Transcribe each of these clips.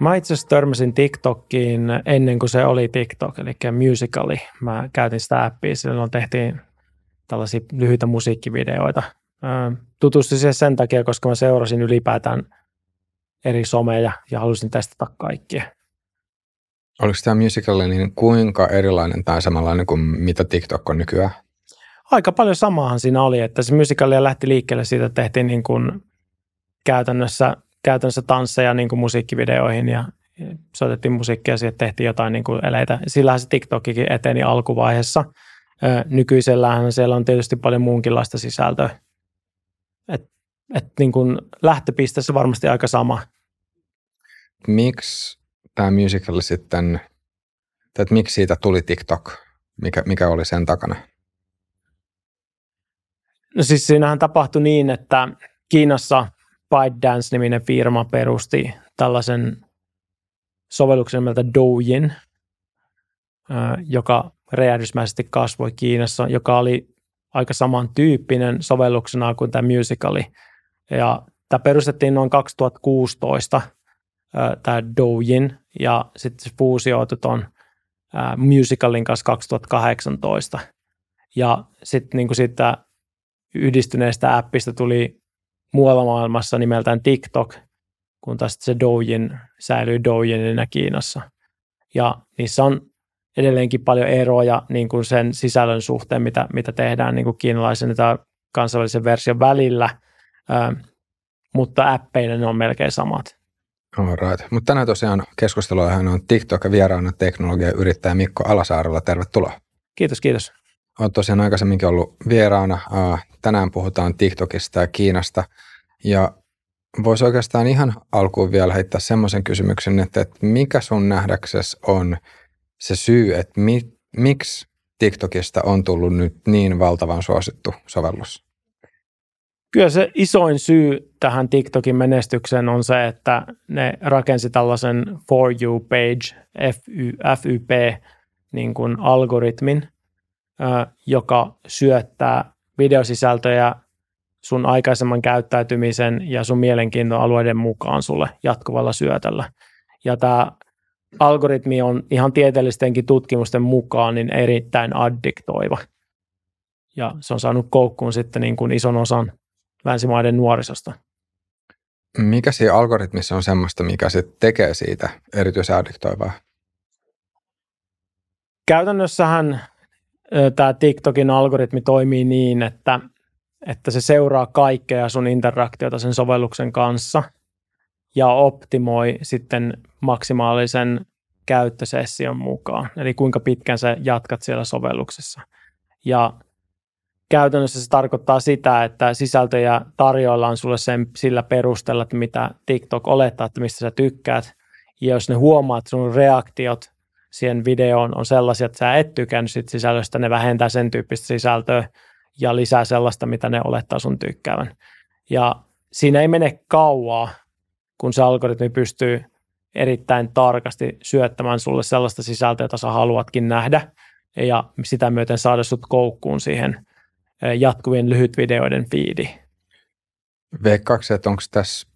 Mä itse asiassa törmäsin TikTokiin ennen kuin se oli TikTok, eli Musical.ly. Mä käytin sitä appia, silloin tehtiin tällaisia lyhyitä musiikkivideoita. Tutustuin siihen sen takia, koska mä seurasin ylipäätään eri someja ja halusin testata kaikkia. Oliko tämä Musical.ly niin kuinka erilainen tai samanlainen kuin mitä TikTok on nykyään? Aika paljon samaahan siinä oli, että se Musical.ly lähti liikkeelle siitä, että tehtiin niin kuin käytännössä käytännössä tansseja niin kuin musiikkivideoihin ja soitettiin musiikkia ja tehtiin jotain niin kuin eleitä. Sillähän se TikTokikin eteni alkuvaiheessa. Nykyisellähän siellä on tietysti paljon muunkinlaista sisältöä. Et, et niin kuin lähtöpisteessä varmasti aika sama. Miksi tämä musical sitten, että miksi siitä tuli TikTok? Mikä, mikä oli sen takana? No siis siinähän tapahtui niin, että Kiinassa ByteDance-niminen firma perusti tällaisen sovelluksen nimeltä Douyin, joka räjähdysmäisesti kasvoi Kiinassa, joka oli aika samantyyppinen sovelluksena kuin tämä Musicali. Ja tämä perustettiin noin 2016, tämä Douyin, ja sitten se fuusioitui tuon Musicalin kanssa 2018. Ja sitten niin siitä yhdistyneestä appista tuli muualla maailmassa nimeltään TikTok, kun taas se Douyin säilyy Douyinina Kiinassa. Ja niissä on edelleenkin paljon eroja niin kuin sen sisällön suhteen, mitä, mitä tehdään niin kuin kiinalaisen ja kansainvälisen version välillä, ää, mutta appeina ne on melkein samat. right. Mutta tänään tosiaan keskustelua on TikTok ja vieraana teknologia yrittäjä Mikko Alasaarolla. Tervetuloa. Kiitos, kiitos. Olet tosiaan aikaisemminkin ollut vieraana. Tänään puhutaan TikTokista ja Kiinasta. Ja voisi oikeastaan ihan alkuun vielä heittää semmoisen kysymyksen, että, että mikä sun nähdäksesi on se syy, että mi, miksi TikTokista on tullut nyt niin valtavan suosittu sovellus? Kyllä se isoin syy tähän TikTokin menestykseen on se, että ne rakensi tällaisen For You page, FYP, niin joka syöttää videosisältöjä sun aikaisemman käyttäytymisen ja sun mielenkiinnon alueiden mukaan sulle jatkuvalla syötöllä. Ja tämä algoritmi on ihan tieteellistenkin tutkimusten mukaan niin erittäin addiktoiva. Ja se on saanut koukkuun sitten niin kuin ison osan länsimaiden nuorisosta. Mikä siinä algoritmissa on semmoista, mikä se tekee siitä erityisen addiktoivaa? Käytännössähän tämä TikTokin algoritmi toimii niin, että, että se seuraa kaikkea sun interaktiota sen sovelluksen kanssa ja optimoi sitten maksimaalisen käyttösession mukaan, eli kuinka pitkään sä jatkat siellä sovelluksessa. Ja käytännössä se tarkoittaa sitä, että sisältöjä tarjoillaan sulle sen, sillä perusteella, että mitä TikTok olettaa, että mistä sä tykkäät. Ja jos ne huomaat sun reaktiot siihen videoon on sellaisia, että sä et tykännyt sit sisällöstä, ne vähentää sen tyyppistä sisältöä ja lisää sellaista, mitä ne olettaa sun tykkäävän. Ja siinä ei mene kauaa, kun se algoritmi pystyy erittäin tarkasti syöttämään sulle sellaista sisältöä, jota sä haluatkin nähdä, ja sitä myöten saada sut koukkuun siihen jatkuvien lyhytvideoiden fiidi. Veikkaako, että onko tässä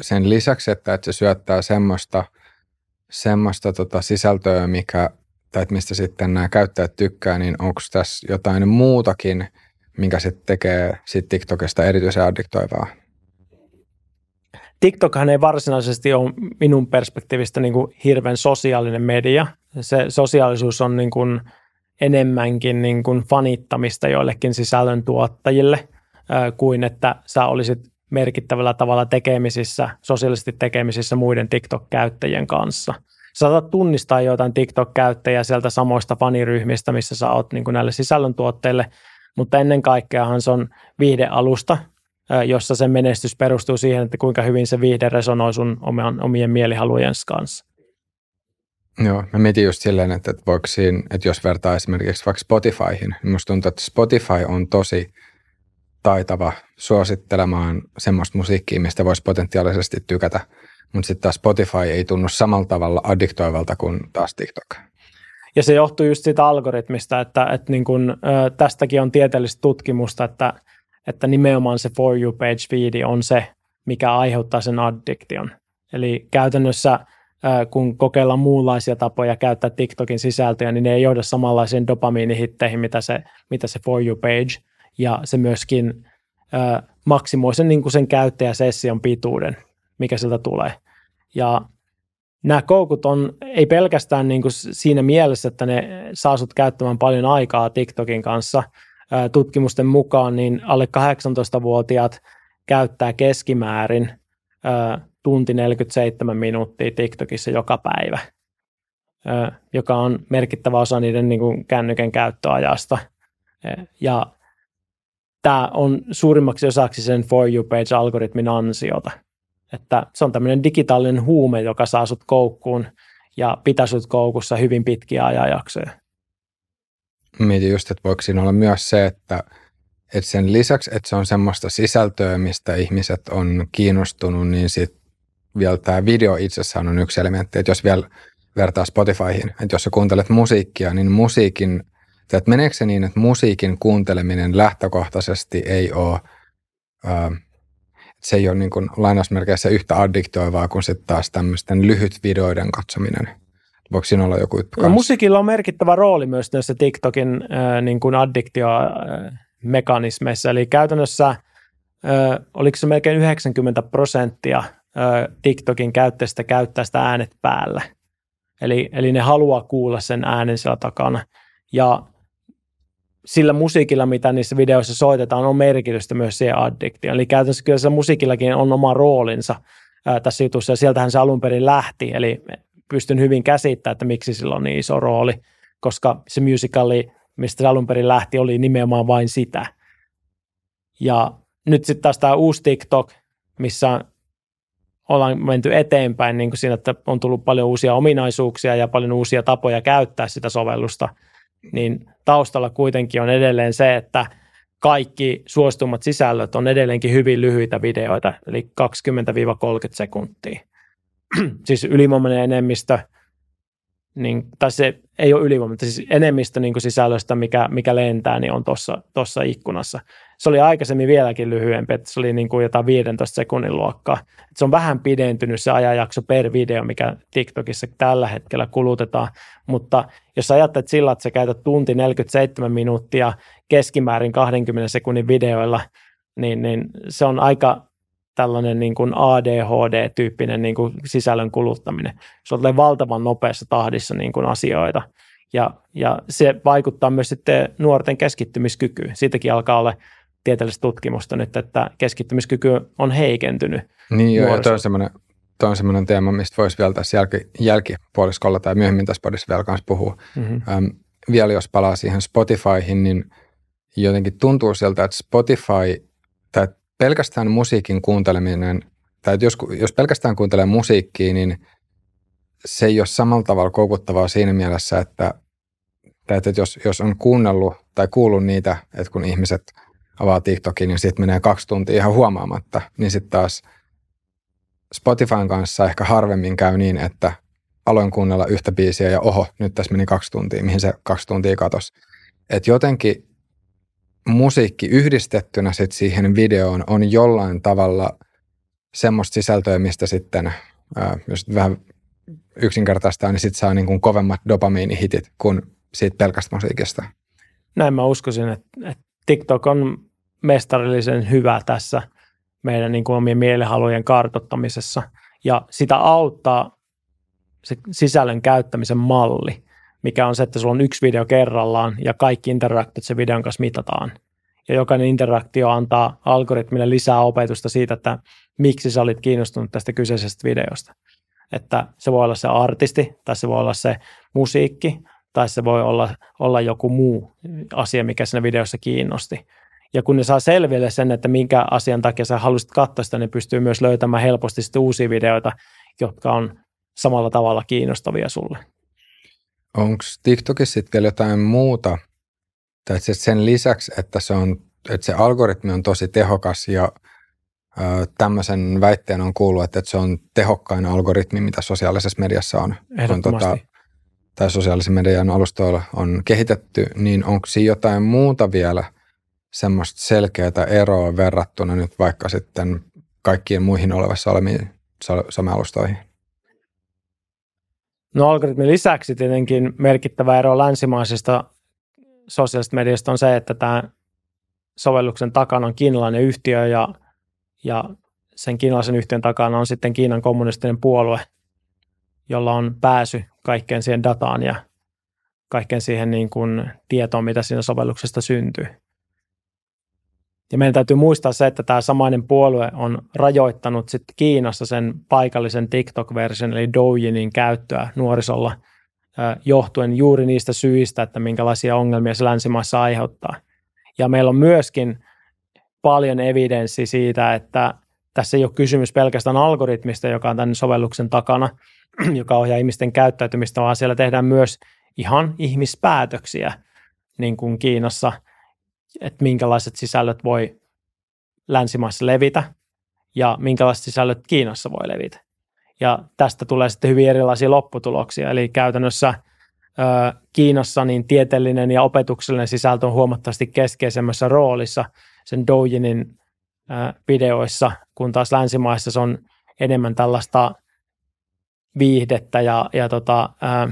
sen lisäksi, että, että se syöttää semmoista – semmoista tota sisältöä, mikä, tai mistä sitten nämä käyttäjät tykkää, niin onko tässä jotain muutakin, mikä sitten tekee sit TikTokista erityisen addiktoivaa? TikTokhan ei varsinaisesti ole minun perspektiivistä niin kuin hirveän sosiaalinen media. Se sosiaalisuus on niin kuin enemmänkin niin kuin fanittamista joillekin sisällön tuottajille kuin että sä olisit merkittävällä tavalla tekemisissä, sosiaalisesti tekemisissä muiden TikTok-käyttäjien kanssa. Saatat tunnistaa joitain TikTok-käyttäjiä sieltä samoista faniryhmistä, missä sä oot niin näille sisällöntuotteille, mutta ennen kaikkeahan se on viihdealusta, jossa sen menestys perustuu siihen, että kuinka hyvin se viihde resonoi sun omien mielihalujen kanssa. Joo, mä mietin just silleen, että, että, voiko siinä, että jos vertaa esimerkiksi vaikka Spotifyhin, niin musta tuntuu, että Spotify on tosi taitava suosittelemaan semmoista musiikkia, mistä voisi potentiaalisesti tykätä. Mutta sitten taas Spotify ei tunnu samalla tavalla addiktoivalta kuin taas TikTok. Ja se johtuu just siitä algoritmista, että, että niin kun, tästäkin on tieteellistä tutkimusta, että, että nimenomaan se For You page feed on se, mikä aiheuttaa sen addiktion. Eli käytännössä kun kokeillaan muunlaisia tapoja käyttää TikTokin sisältöjä, niin ne ei johda samanlaisiin dopamiinihitteihin, mitä se, mitä se For You page, ja se myöskin ö, maksimoi sen, niin kuin sen käyttäjäsession pituuden, mikä sieltä tulee. Ja nämä koukut on ei pelkästään niin kuin siinä mielessä, että ne saa sut käyttämään paljon aikaa TikTokin kanssa. Tutkimusten mukaan niin alle 18-vuotiaat käyttää keskimäärin tunti 47 minuuttia TikTokissa joka päivä, joka on merkittävä osa niiden niin kuin kännykän käyttöajasta. Ja tämä on suurimmaksi osaksi sen For You Page-algoritmin ansiota. Että se on tämmöinen digitaalinen huume, joka saa sut koukkuun ja pitää sut koukussa hyvin pitkiä ajanjaksoja. Mietin just, että voiko siinä olla myös se, että, että sen lisäksi, että se on semmoista sisältöä, mistä ihmiset on kiinnostunut, niin sitten vielä tämä video itsessään on yksi elementti, että jos vielä vertaa Spotifyhin, että jos sä kuuntelet musiikkia, niin musiikin, että meneekö se niin, että musiikin kuunteleminen lähtökohtaisesti ei ole, ää, se ei ole niin kuin lainausmerkeissä yhtä addiktoivaa kuin sitten taas tämmöisten lyhyt videoiden katsominen. Voiko siinä olla joku juttu no, Musiikilla on merkittävä rooli myös näissä TikTokin äh, niin kuin addiktio-mekanismeissa, eli käytännössä äh, oliko se melkein 90 prosenttia TikTokin käyttäjistä käyttää sitä äänet päällä. Eli, eli ne haluaa kuulla sen äänen siellä takana. Ja sillä musiikilla, mitä niissä videoissa soitetaan, on merkitystä myös siihen addiktioon. Eli käytännössä kyllä se musiikillakin on oma roolinsa ää, tässä jutussa, ja sieltähän se alun perin lähti. Eli pystyn hyvin käsittämään, että miksi sillä on niin iso rooli, koska se musicali, mistä se alun perin lähti, oli nimenomaan vain sitä. Ja nyt sitten taas tämä uusi TikTok, missä ollaan menty eteenpäin niin kuin siinä, että on tullut paljon uusia ominaisuuksia ja paljon uusia tapoja käyttää sitä sovellusta, niin taustalla kuitenkin on edelleen se, että kaikki suostummat sisällöt on edelleenkin hyvin lyhyitä videoita, eli 20-30 sekuntia. siis ylivoimainen enemmistö niin, tai se ei ole ylivoima, mutta siis enemmistö niin sisällöstä, mikä, mikä lentää, niin on tuossa ikkunassa. Se oli aikaisemmin vieläkin lyhyempi, että se oli niin kuin jotain 15 sekunnin luokkaa. Et se on vähän pidentynyt se ajanjakso per video, mikä TikTokissa tällä hetkellä kulutetaan, mutta jos ajattelet sillä, että sä käytät tunti 47 minuuttia keskimäärin 20 sekunnin videoilla, niin, niin se on aika tällainen niin kuin ADHD-tyyppinen niin kuin sisällön kuluttaminen. Se on valtavan nopeassa tahdissa niin kuin asioita. Ja, ja se vaikuttaa myös sitten nuorten keskittymiskykyyn. Siitäkin alkaa olla tieteellistä tutkimusta nyt, että keskittymiskyky on heikentynyt. Niin joo, ja toi on semmoinen, toi on semmoinen teema, mistä voisi vielä tässä jälki, jälkipuoliskolla tai myöhemmin tässä podissa vielä kanssa puhua. Mm-hmm. Ähm, vielä jos palaa siihen Spotifyhin, niin jotenkin tuntuu siltä, että Spotify, tai pelkästään musiikin kuunteleminen, tai jos, jos pelkästään kuuntelee musiikkia, niin se ei ole samalla tavalla koukuttavaa siinä mielessä, että, että jos, jos on kuunnellut tai kuullut niitä, että kun ihmiset avaa TikTokin, niin sitten menee kaksi tuntia ihan huomaamatta, niin sitten taas Spotifyn kanssa ehkä harvemmin käy niin, että aloin kuunnella yhtä biisiä ja oho, nyt tässä meni kaksi tuntia, mihin se kaksi tuntia katosi. Että jotenkin musiikki yhdistettynä sit siihen videoon on jollain tavalla semmoista sisältöä, mistä sitten, ää, jos vähän yksinkertaistaa, niin sitten saa niin kuin kovemmat dopamiinihitit kuin siitä pelkästä musiikista. Näin mä uskoisin, että, että TikTok on mestarillisen hyvä tässä meidän niin kuin omien mielihalujen kartottamisessa ja sitä auttaa se sisällön käyttämisen malli mikä on se, että sulla on yksi video kerrallaan ja kaikki interaktiot sen videon kanssa mitataan. Ja jokainen interaktio antaa algoritmille lisää opetusta siitä, että miksi sä olit kiinnostunut tästä kyseisestä videosta. Että se voi olla se artisti, tai se voi olla se musiikki, tai se voi olla, olla joku muu asia, mikä siinä videossa kiinnosti. Ja kun ne saa selville sen, että minkä asian takia sä haluaisit katsoa sitä, niin pystyy myös löytämään helposti sitten uusia videoita, jotka on samalla tavalla kiinnostavia sulle. Onko TikTokissa sitten jotain muuta, tai sen lisäksi, että, se on, että se algoritmi on tosi tehokas ja ö, tämmöisen väitteen on kuullut, että, että se on tehokkain algoritmi, mitä sosiaalisessa mediassa on, on tota, tai sosiaalisen median alustoilla on kehitetty, niin onko siinä jotain muuta vielä semmoista selkeää eroa verrattuna nyt vaikka sitten kaikkiin muihin olevassa olemiin somealustoihin? No algoritmin lisäksi tietenkin merkittävä ero länsimaisesta sosiaalisesta mediasta on se, että tämä sovelluksen takana on kiinalainen yhtiö ja, ja sen kiinalaisen yhtiön takana on sitten Kiinan kommunistinen puolue, jolla on pääsy kaikkeen siihen dataan ja kaikkeen siihen niin kuin tietoon, mitä siinä sovelluksesta syntyy. Ja meidän täytyy muistaa se, että tämä samainen puolue on rajoittanut sitten Kiinassa sen paikallisen TikTok-version, eli Doujinin käyttöä nuorisolla johtuen juuri niistä syistä, että minkälaisia ongelmia se länsimaissa aiheuttaa. Ja meillä on myöskin paljon evidenssiä siitä, että tässä ei ole kysymys pelkästään algoritmista, joka on tämän sovelluksen takana, joka ohjaa ihmisten käyttäytymistä, vaan siellä tehdään myös ihan ihmispäätöksiä, niin kuin Kiinassa, että minkälaiset sisällöt voi länsimaissa levitä ja minkälaiset sisällöt Kiinassa voi levitä. Ja tästä tulee sitten hyvin erilaisia lopputuloksia. Eli käytännössä ö, Kiinassa niin tieteellinen ja opetuksellinen sisältö on huomattavasti keskeisemmässä roolissa sen Doujinin videoissa, kun taas länsimaissa se on enemmän tällaista viihdettä ja, ja tota, ää,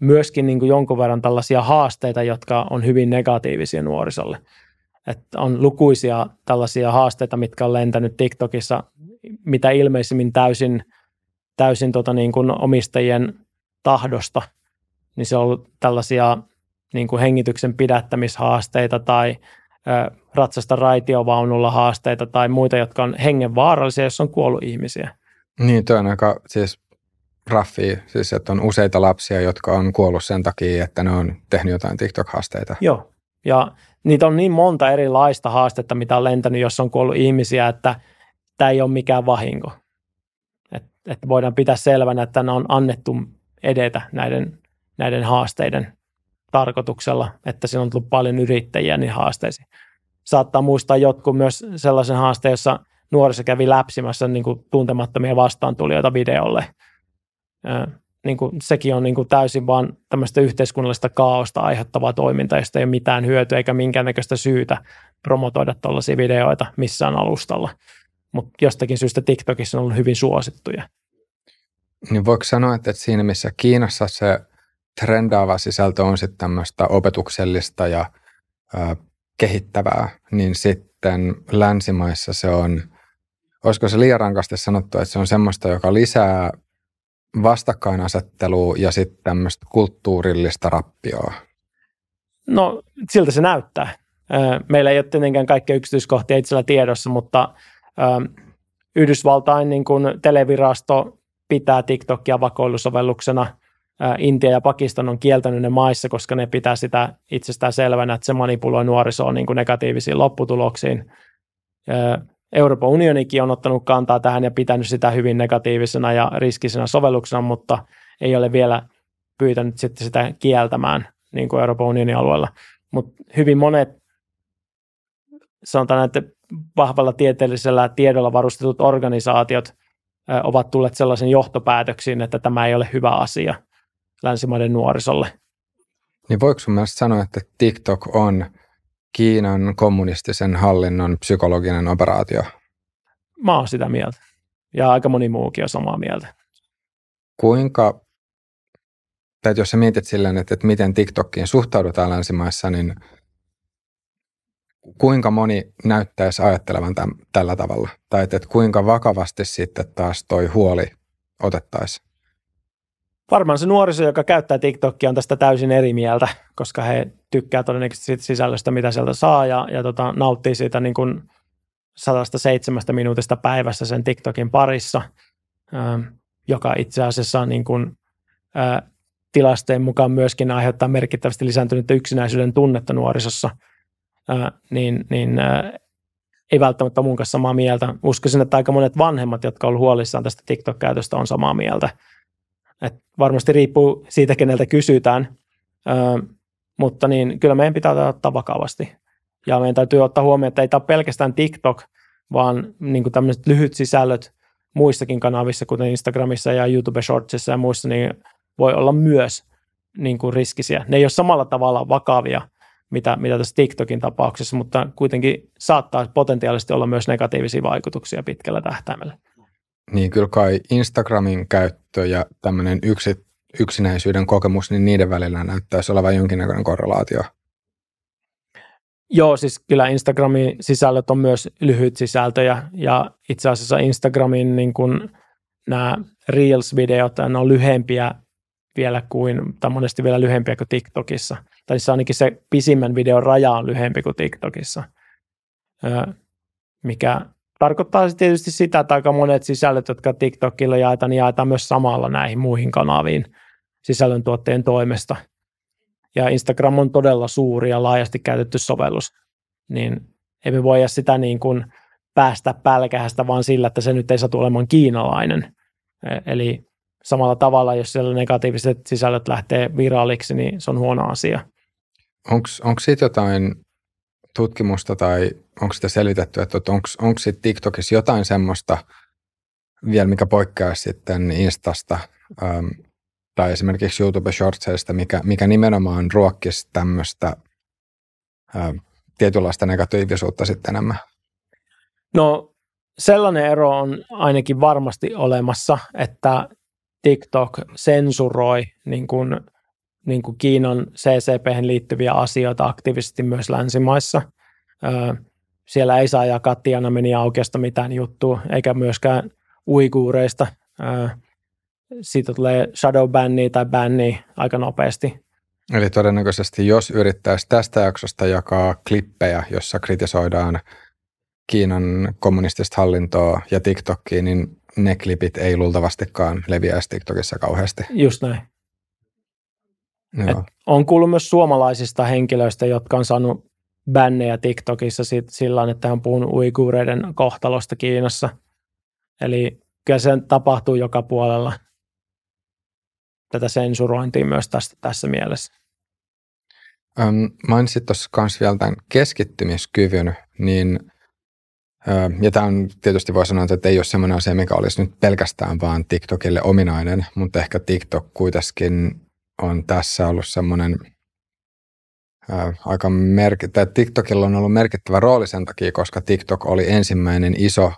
myöskin niin kuin jonkun verran tällaisia haasteita, jotka on hyvin negatiivisia nuorisolle. Et on lukuisia tällaisia haasteita, mitkä on lentänyt TikTokissa, mitä ilmeisimmin täysin, täysin tota niin kuin omistajien tahdosta, niin se on ollut tällaisia niin kuin hengityksen pidättämishaasteita tai ratsasta raitiovaunulla haasteita tai muita, jotka on hengenvaarallisia, jos on kuollut ihmisiä. Niin, toi on aika siis raffi, siis että on useita lapsia, jotka on kuollut sen takia, että ne on tehnyt jotain TikTok-haasteita. Joo, ja niitä on niin monta erilaista haastetta, mitä on lentänyt, jos on kuollut ihmisiä, että tämä ei ole mikään vahinko. Et, et voidaan pitää selvänä, että ne on annettu edetä näiden, näiden haasteiden tarkoituksella, että siinä on tullut paljon yrittäjiä niin haasteisiin. Saattaa muistaa jotkut myös sellaisen haasteen, jossa nuoriso kävi läpsimässä niin kuin tuntemattomia vastaantulijoita videolle – niin kuin, sekin on niin kuin täysin vaan tämmöistä yhteiskunnallista kaaosta aiheuttavaa toimintaa, josta ei ole mitään hyötyä eikä minkäännäköistä syytä promotoida tuollaisia videoita missään alustalla. Mutta jostakin syystä TikTokissa on ollut hyvin suosittuja. Niin voiko sanoa, että siinä missä Kiinassa se trendaava sisältö on sitten tämmöistä opetuksellista ja ö, kehittävää, niin sitten länsimaissa se on, olisiko se liian rankasti sanottu, että se on semmoista, joka lisää vastakkainasettelua ja sitten tämmöistä kulttuurillista rappioa? No siltä se näyttää. Meillä ei ole tietenkään kaikkia yksityiskohtia itsellä tiedossa, mutta Yhdysvaltain niin kuin televirasto pitää TikTokia vakoilusovelluksena. Intia ja Pakistan on kieltänyt ne maissa, koska ne pitää sitä itsestään selvänä, että se manipuloi nuorisoa niin kuin negatiivisiin lopputuloksiin. Euroopan unionikin on ottanut kantaa tähän ja pitänyt sitä hyvin negatiivisena ja riskisenä sovelluksena, mutta ei ole vielä pyytänyt sitten sitä kieltämään niin kuin Euroopan unionin alueella. Mutta hyvin monet, sanotaan, että vahvalla tieteellisellä tiedolla varustetut organisaatiot ovat tulleet sellaisen johtopäätöksiin, että tämä ei ole hyvä asia länsimaiden nuorisolle. Niin voiko sun mielestä sanoa, että TikTok on Kiinan kommunistisen hallinnon psykologinen operaatio? Mä oon sitä mieltä. Ja aika moni muukin on samaa mieltä. Kuinka, tai jos sä mietit silleen, että, että miten TikTokiin suhtaudutaan länsimaissa, niin kuinka moni näyttäisi ajattelevan tämän, tällä tavalla? Tai että, että kuinka vakavasti sitten taas toi huoli otettaisiin? Varmaan se nuoriso, joka käyttää TikTokia, on tästä täysin eri mieltä, koska he tykkää todennäköisesti siitä sisällöstä, mitä sieltä saa ja, ja tota, nauttii siitä niin kuin 107 minuutista päivässä sen TikTokin parissa, ähm, joka itse asiassa niin kuin, äh, tilastojen mukaan myöskin aiheuttaa merkittävästi lisääntynyttä yksinäisyyden tunnetta nuorisossa, äh, niin, niin äh, ei välttämättä mun kanssa samaa mieltä. Uskoisin, että aika monet vanhemmat, jotka ovat huolissaan tästä TikTok-käytöstä, on samaa mieltä. Et varmasti riippuu siitä, keneltä kysytään, ö, mutta niin, kyllä meidän pitää ottaa vakavasti. Ja meidän täytyy ottaa huomioon, että ei tämä ole pelkästään TikTok, vaan niin tämmöiset lyhyt sisällöt muissakin kanavissa, kuten Instagramissa ja YouTube Shortsissa ja muissa, niin voi olla myös niin kuin riskisiä. Ne ei ole samalla tavalla vakavia, mitä, mitä tässä TikTokin tapauksessa, mutta kuitenkin saattaa potentiaalisesti olla myös negatiivisia vaikutuksia pitkällä tähtäimellä. Niin kyllä kai Instagramin käyttö ja tämmöinen yksi, yksinäisyyden kokemus, niin niiden välillä näyttäisi olevan jonkinnäköinen korrelaatio. Joo, siis kyllä Instagramin sisällöt on myös lyhyt sisältöjä ja itse asiassa Instagramin niin kuin nämä Reels-videot ne on lyhempiä vielä kuin, tai monesti vielä lyhempiä kuin TikTokissa. Tai siis ainakin se pisimmän videon raja on lyhempi kuin TikTokissa, mikä tarkoittaa tietysti sitä, että aika monet sisällöt, jotka TikTokilla jaetaan, niin jaetaan myös samalla näihin muihin kanaviin sisällöntuotteen toimesta. Ja Instagram on todella suuri ja laajasti käytetty sovellus, niin emme voi sitä niin kuin päästä pälkähästä vaan sillä, että se nyt ei saa olemaan kiinalainen. E, eli samalla tavalla, jos siellä negatiiviset sisällöt lähtee viraaliksi, niin se on huono asia. Onko siitä jotain tutkimusta tai onko sitä selvitetty, että onko sitten TikTokissa jotain semmoista vielä, mikä poikkeaa sitten Instasta ähm, tai esimerkiksi YouTube Shortsista, mikä, mikä nimenomaan ruokkisi tämmöistä äh, tietynlaista negatiivisuutta sitten enemmän? No sellainen ero on ainakin varmasti olemassa, että TikTok sensuroi niin kuin, niin kuin Kiinan CCP liittyviä asioita aktiivisesti myös länsimaissa. siellä ei saa jakaa Tiananmenin aukeasta mitään juttua, eikä myöskään uiguureista. siitä tulee shadow banni tai banni aika nopeasti. Eli todennäköisesti jos yrittäisi tästä jaksosta jakaa klippejä, jossa kritisoidaan Kiinan kommunistista hallintoa ja TikTokia, niin ne klipit ei luultavastikaan leviäisi TikTokissa kauheasti. Just näin. Et on kuullut myös suomalaisista henkilöistä, jotka on saanut bännejä TikTokissa sillä että on puhunut uiguureiden kohtalosta Kiinassa. Eli kyllä se tapahtuu joka puolella tätä sensurointia myös tästä, tässä mielessä. Um, mainitsit tuossa myös vielä tämän keskittymiskyvyn, niin ja tämä on tietysti voi sanoa, että ei ole sellainen asia, mikä olisi nyt pelkästään vaan TikTokille ominainen, mutta ehkä TikTok kuitenkin on tässä ollut semmoinen aika merkittävä, TikTokilla on ollut merkittävä rooli sen takia, koska TikTok oli ensimmäinen iso,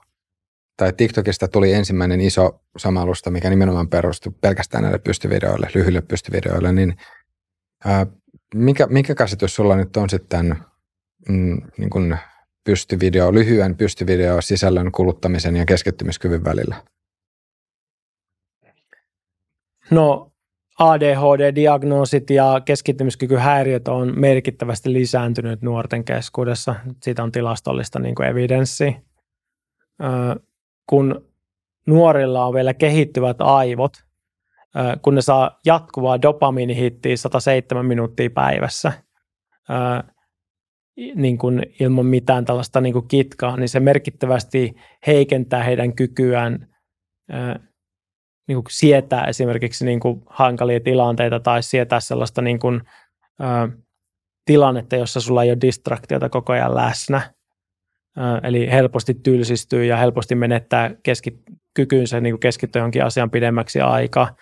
tai TikTokista tuli ensimmäinen iso samalusta, mikä nimenomaan perustui pelkästään näille pystyvideoille, lyhyille pystyvideoille, niin mikä, mikä käsitys sulla nyt on sitten mm, niin kuin pystyvideo, lyhyen pystyvideo sisällön kuluttamisen ja keskittymiskyvyn välillä? No ADHD-diagnoosit ja keskittymiskykyhäiriöt on merkittävästi lisääntynyt nuorten keskuudessa. Siitä on tilastollista niin kuin evidenssiä. Kun nuorilla on vielä kehittyvät aivot, kun ne saa jatkuvaa dopamiinihittiä 107 minuuttia päivässä, niin kuin ilman mitään tällaista niin kuin kitkaa, niin se merkittävästi heikentää heidän kykyään ää, niin kuin sietää esimerkiksi niin kuin hankalia tilanteita tai sietää sellaista niin kuin, ää, tilannetta, jossa sulla ei ole distraktiota koko ajan läsnä. Ää, eli helposti tylsistyy ja helposti menettää keski, kykynsä niin kuin keskittyä jonkin asian pidemmäksi aikaa.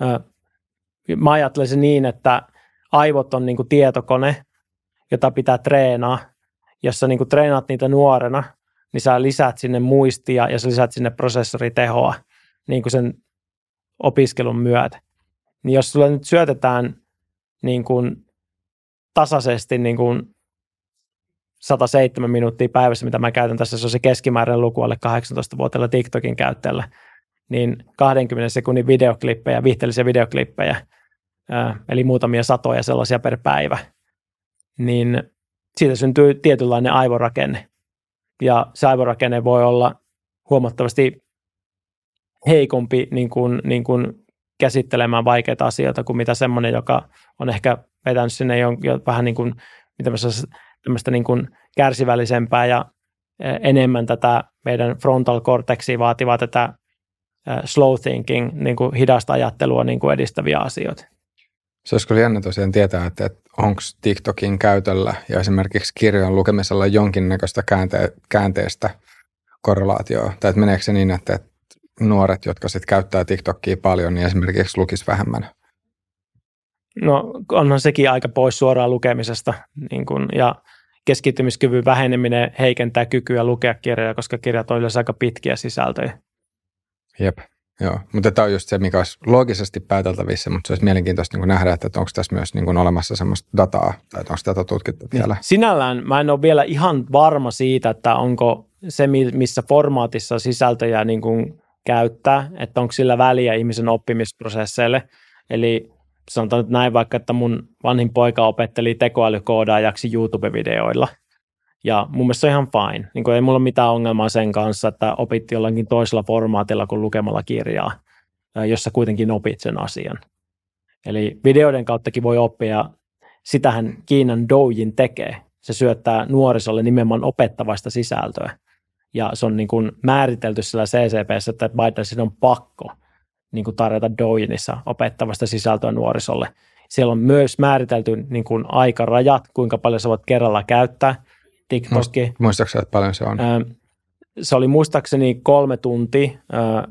Ää, mä ajattelen se niin, että aivot on niin kuin tietokone, jota pitää treenaa. Jos sä niin kuin treenaat niitä nuorena, niin sä lisäät sinne muistia ja sä lisäät sinne prosessoritehoa niin kuin sen opiskelun myötä. Niin jos sulle nyt syötetään niin kuin tasaisesti niin kuin 107 minuuttia päivässä, mitä mä käytän tässä, se on se keskimääräinen luku alle 18-vuotiailla TikTokin käyttäjällä, niin 20 sekunnin videoklippejä, viihteellisiä videoklippejä, eli muutamia satoja sellaisia per päivä, niin siitä syntyy tietynlainen aivorakenne. Ja se aivorakenne voi olla huomattavasti heikompi niin kuin, niin kuin käsittelemään vaikeita asioita kuin mitä semmoinen, joka on ehkä vetänyt sinne jo, jo vähän niin kuin, tämmöistä niin kuin kärsivällisempää ja e, enemmän tätä meidän frontal cortexia vaativaa tätä e, slow thinking, niin kuin hidasta ajattelua niin kuin edistäviä asioita. Se olisi kyllä jännä tosiaan tietää, että, että onko TikTokin käytöllä ja esimerkiksi kirjojen lukemisella jonkinnäköistä käänte- käänteestä korrelaatioa. Tai että meneekö se niin, että, että nuoret, jotka sitten käyttää TikTokia paljon, niin esimerkiksi lukis vähemmän? No onhan sekin aika pois suoraan lukemisesta niin kun, ja keskittymiskyvyn väheneminen heikentää kykyä lukea kirjoja, koska kirjat on yleensä aika pitkiä sisältöjä. Jep. Joo, mutta tämä on just se, mikä olisi loogisesti pääteltävissä, mutta se olisi mielenkiintoista niin nähdä, että onko tässä myös niin kuin olemassa sellaista dataa, tai onko tätä tutkittu niin. vielä. Sinällään mä en ole vielä ihan varma siitä, että onko se, missä formaatissa sisältöjä niin kuin käyttää, että onko sillä väliä ihmisen oppimisprosesseille. Eli sanotaan nyt näin vaikka, että mun vanhin poika opetteli tekoälykoodaajaksi YouTube-videoilla. Ja mun mielestä se on ihan fine. Niin ei mulla mitään ongelmaa sen kanssa, että opitti jollakin toisella formaatilla kuin lukemalla kirjaa, jossa kuitenkin opit sen asian. Eli videoiden kauttakin voi oppia, sitähän Kiinan Doujin tekee. Se syöttää nuorisolle nimenomaan opettavaista sisältöä. Ja se on niin kuin määritelty sillä CCPssä, että Biden on pakko niin kuin tarjota Doujinissa opettavasta sisältöä nuorisolle. Siellä on myös määritelty niin kuin aikarajat, kuinka paljon sä voit kerralla käyttää – TikTokki. Muistaakseni, että paljon se on? se oli muistaakseni kolme tuntia,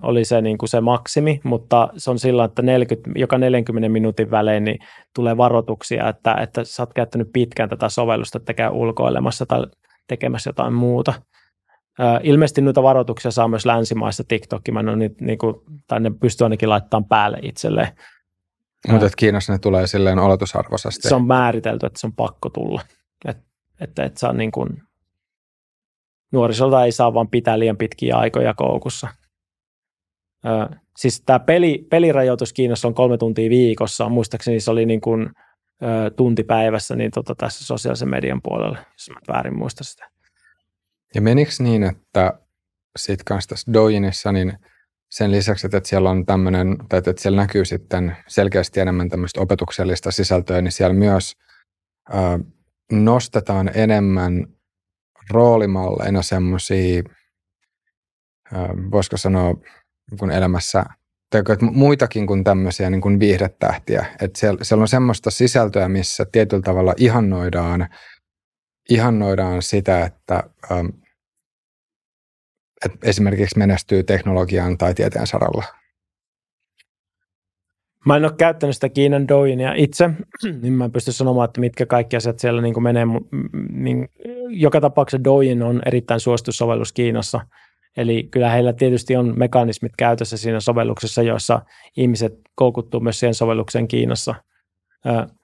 oli se, niin kuin se maksimi, mutta se on sillä, että 40, joka 40 minuutin välein niin tulee varoituksia, että, että sä oot käyttänyt pitkään tätä sovellusta, että käy ulkoilemassa tai tekemässä jotain muuta. Ilmeisesti noita varoituksia saa myös länsimaissa TikTokki, mä en niitä, niin kuin, tai ne pystyy ainakin laittamaan päälle itselleen. Mutta Kiinassa ne tulee silleen oletusarvoisesti. Se on määritelty, että se on pakko tulla. Et että et saa niin kuin, nuorisolta ei saa vaan pitää liian pitkiä aikoja koukussa. Ö, siis tämä peli, pelirajoitus Kiinassa on kolme tuntia viikossa, muistaakseni se oli niin kuin, ö, tunti päivässä niin tota, tässä sosiaalisen median puolella, jos mä väärin muista sitä. Ja menikö niin, että sitten kanssa tässä Doujinissa, niin sen lisäksi, että siellä on tämmöinen, tai että siellä näkyy sitten selkeästi enemmän tämmöistä opetuksellista sisältöä, niin siellä myös nostetaan enemmän roolimalleina semmoisia, voisiko sanoa, kun elämässä muitakin kuin tämmöisiä niin kuin viihdetähtiä. Että siellä, siellä on semmoista sisältöä, missä tietyllä tavalla ihannoidaan, ihannoidaan sitä, että, ähm, että esimerkiksi menestyy teknologian tai tieteen saralla. Mä en ole käyttänyt sitä Kiinan Douyinia itse, niin mä en pysty sanomaan, että mitkä kaikki asiat siellä niin menee. Niin joka tapauksessa Douyin on erittäin suosittu sovellus Kiinassa. Eli kyllä heillä tietysti on mekanismit käytössä siinä sovelluksessa, joissa ihmiset koukuttuu myös siihen sovellukseen Kiinassa.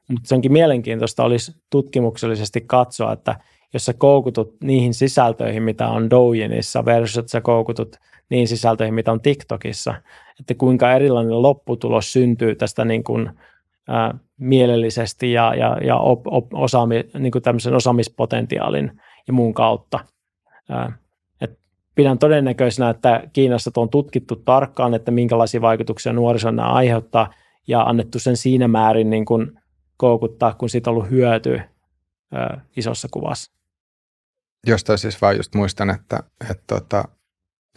Mutta se onkin mielenkiintoista olisi tutkimuksellisesti katsoa, että jos sä koukutut niihin sisältöihin, mitä on Douyinissa versus että sä koukutut niin sisältöihin, mitä on TikTokissa, että kuinka erilainen lopputulos syntyy tästä niin kuin, ää, mielellisesti ja, ja, ja op, op, osaami, niin kuin tämmöisen osaamispotentiaalin ja muun kautta. Ää, et pidän todennäköisenä, että Kiinassa on tutkittu tarkkaan, että minkälaisia vaikutuksia nuorison nämä aiheuttaa ja annettu sen siinä määrin niin kuin koukuttaa, kun siitä on ollut hyötyä ää, isossa kuvassa. Jostain siis vaan just muistan, että, että, että tota,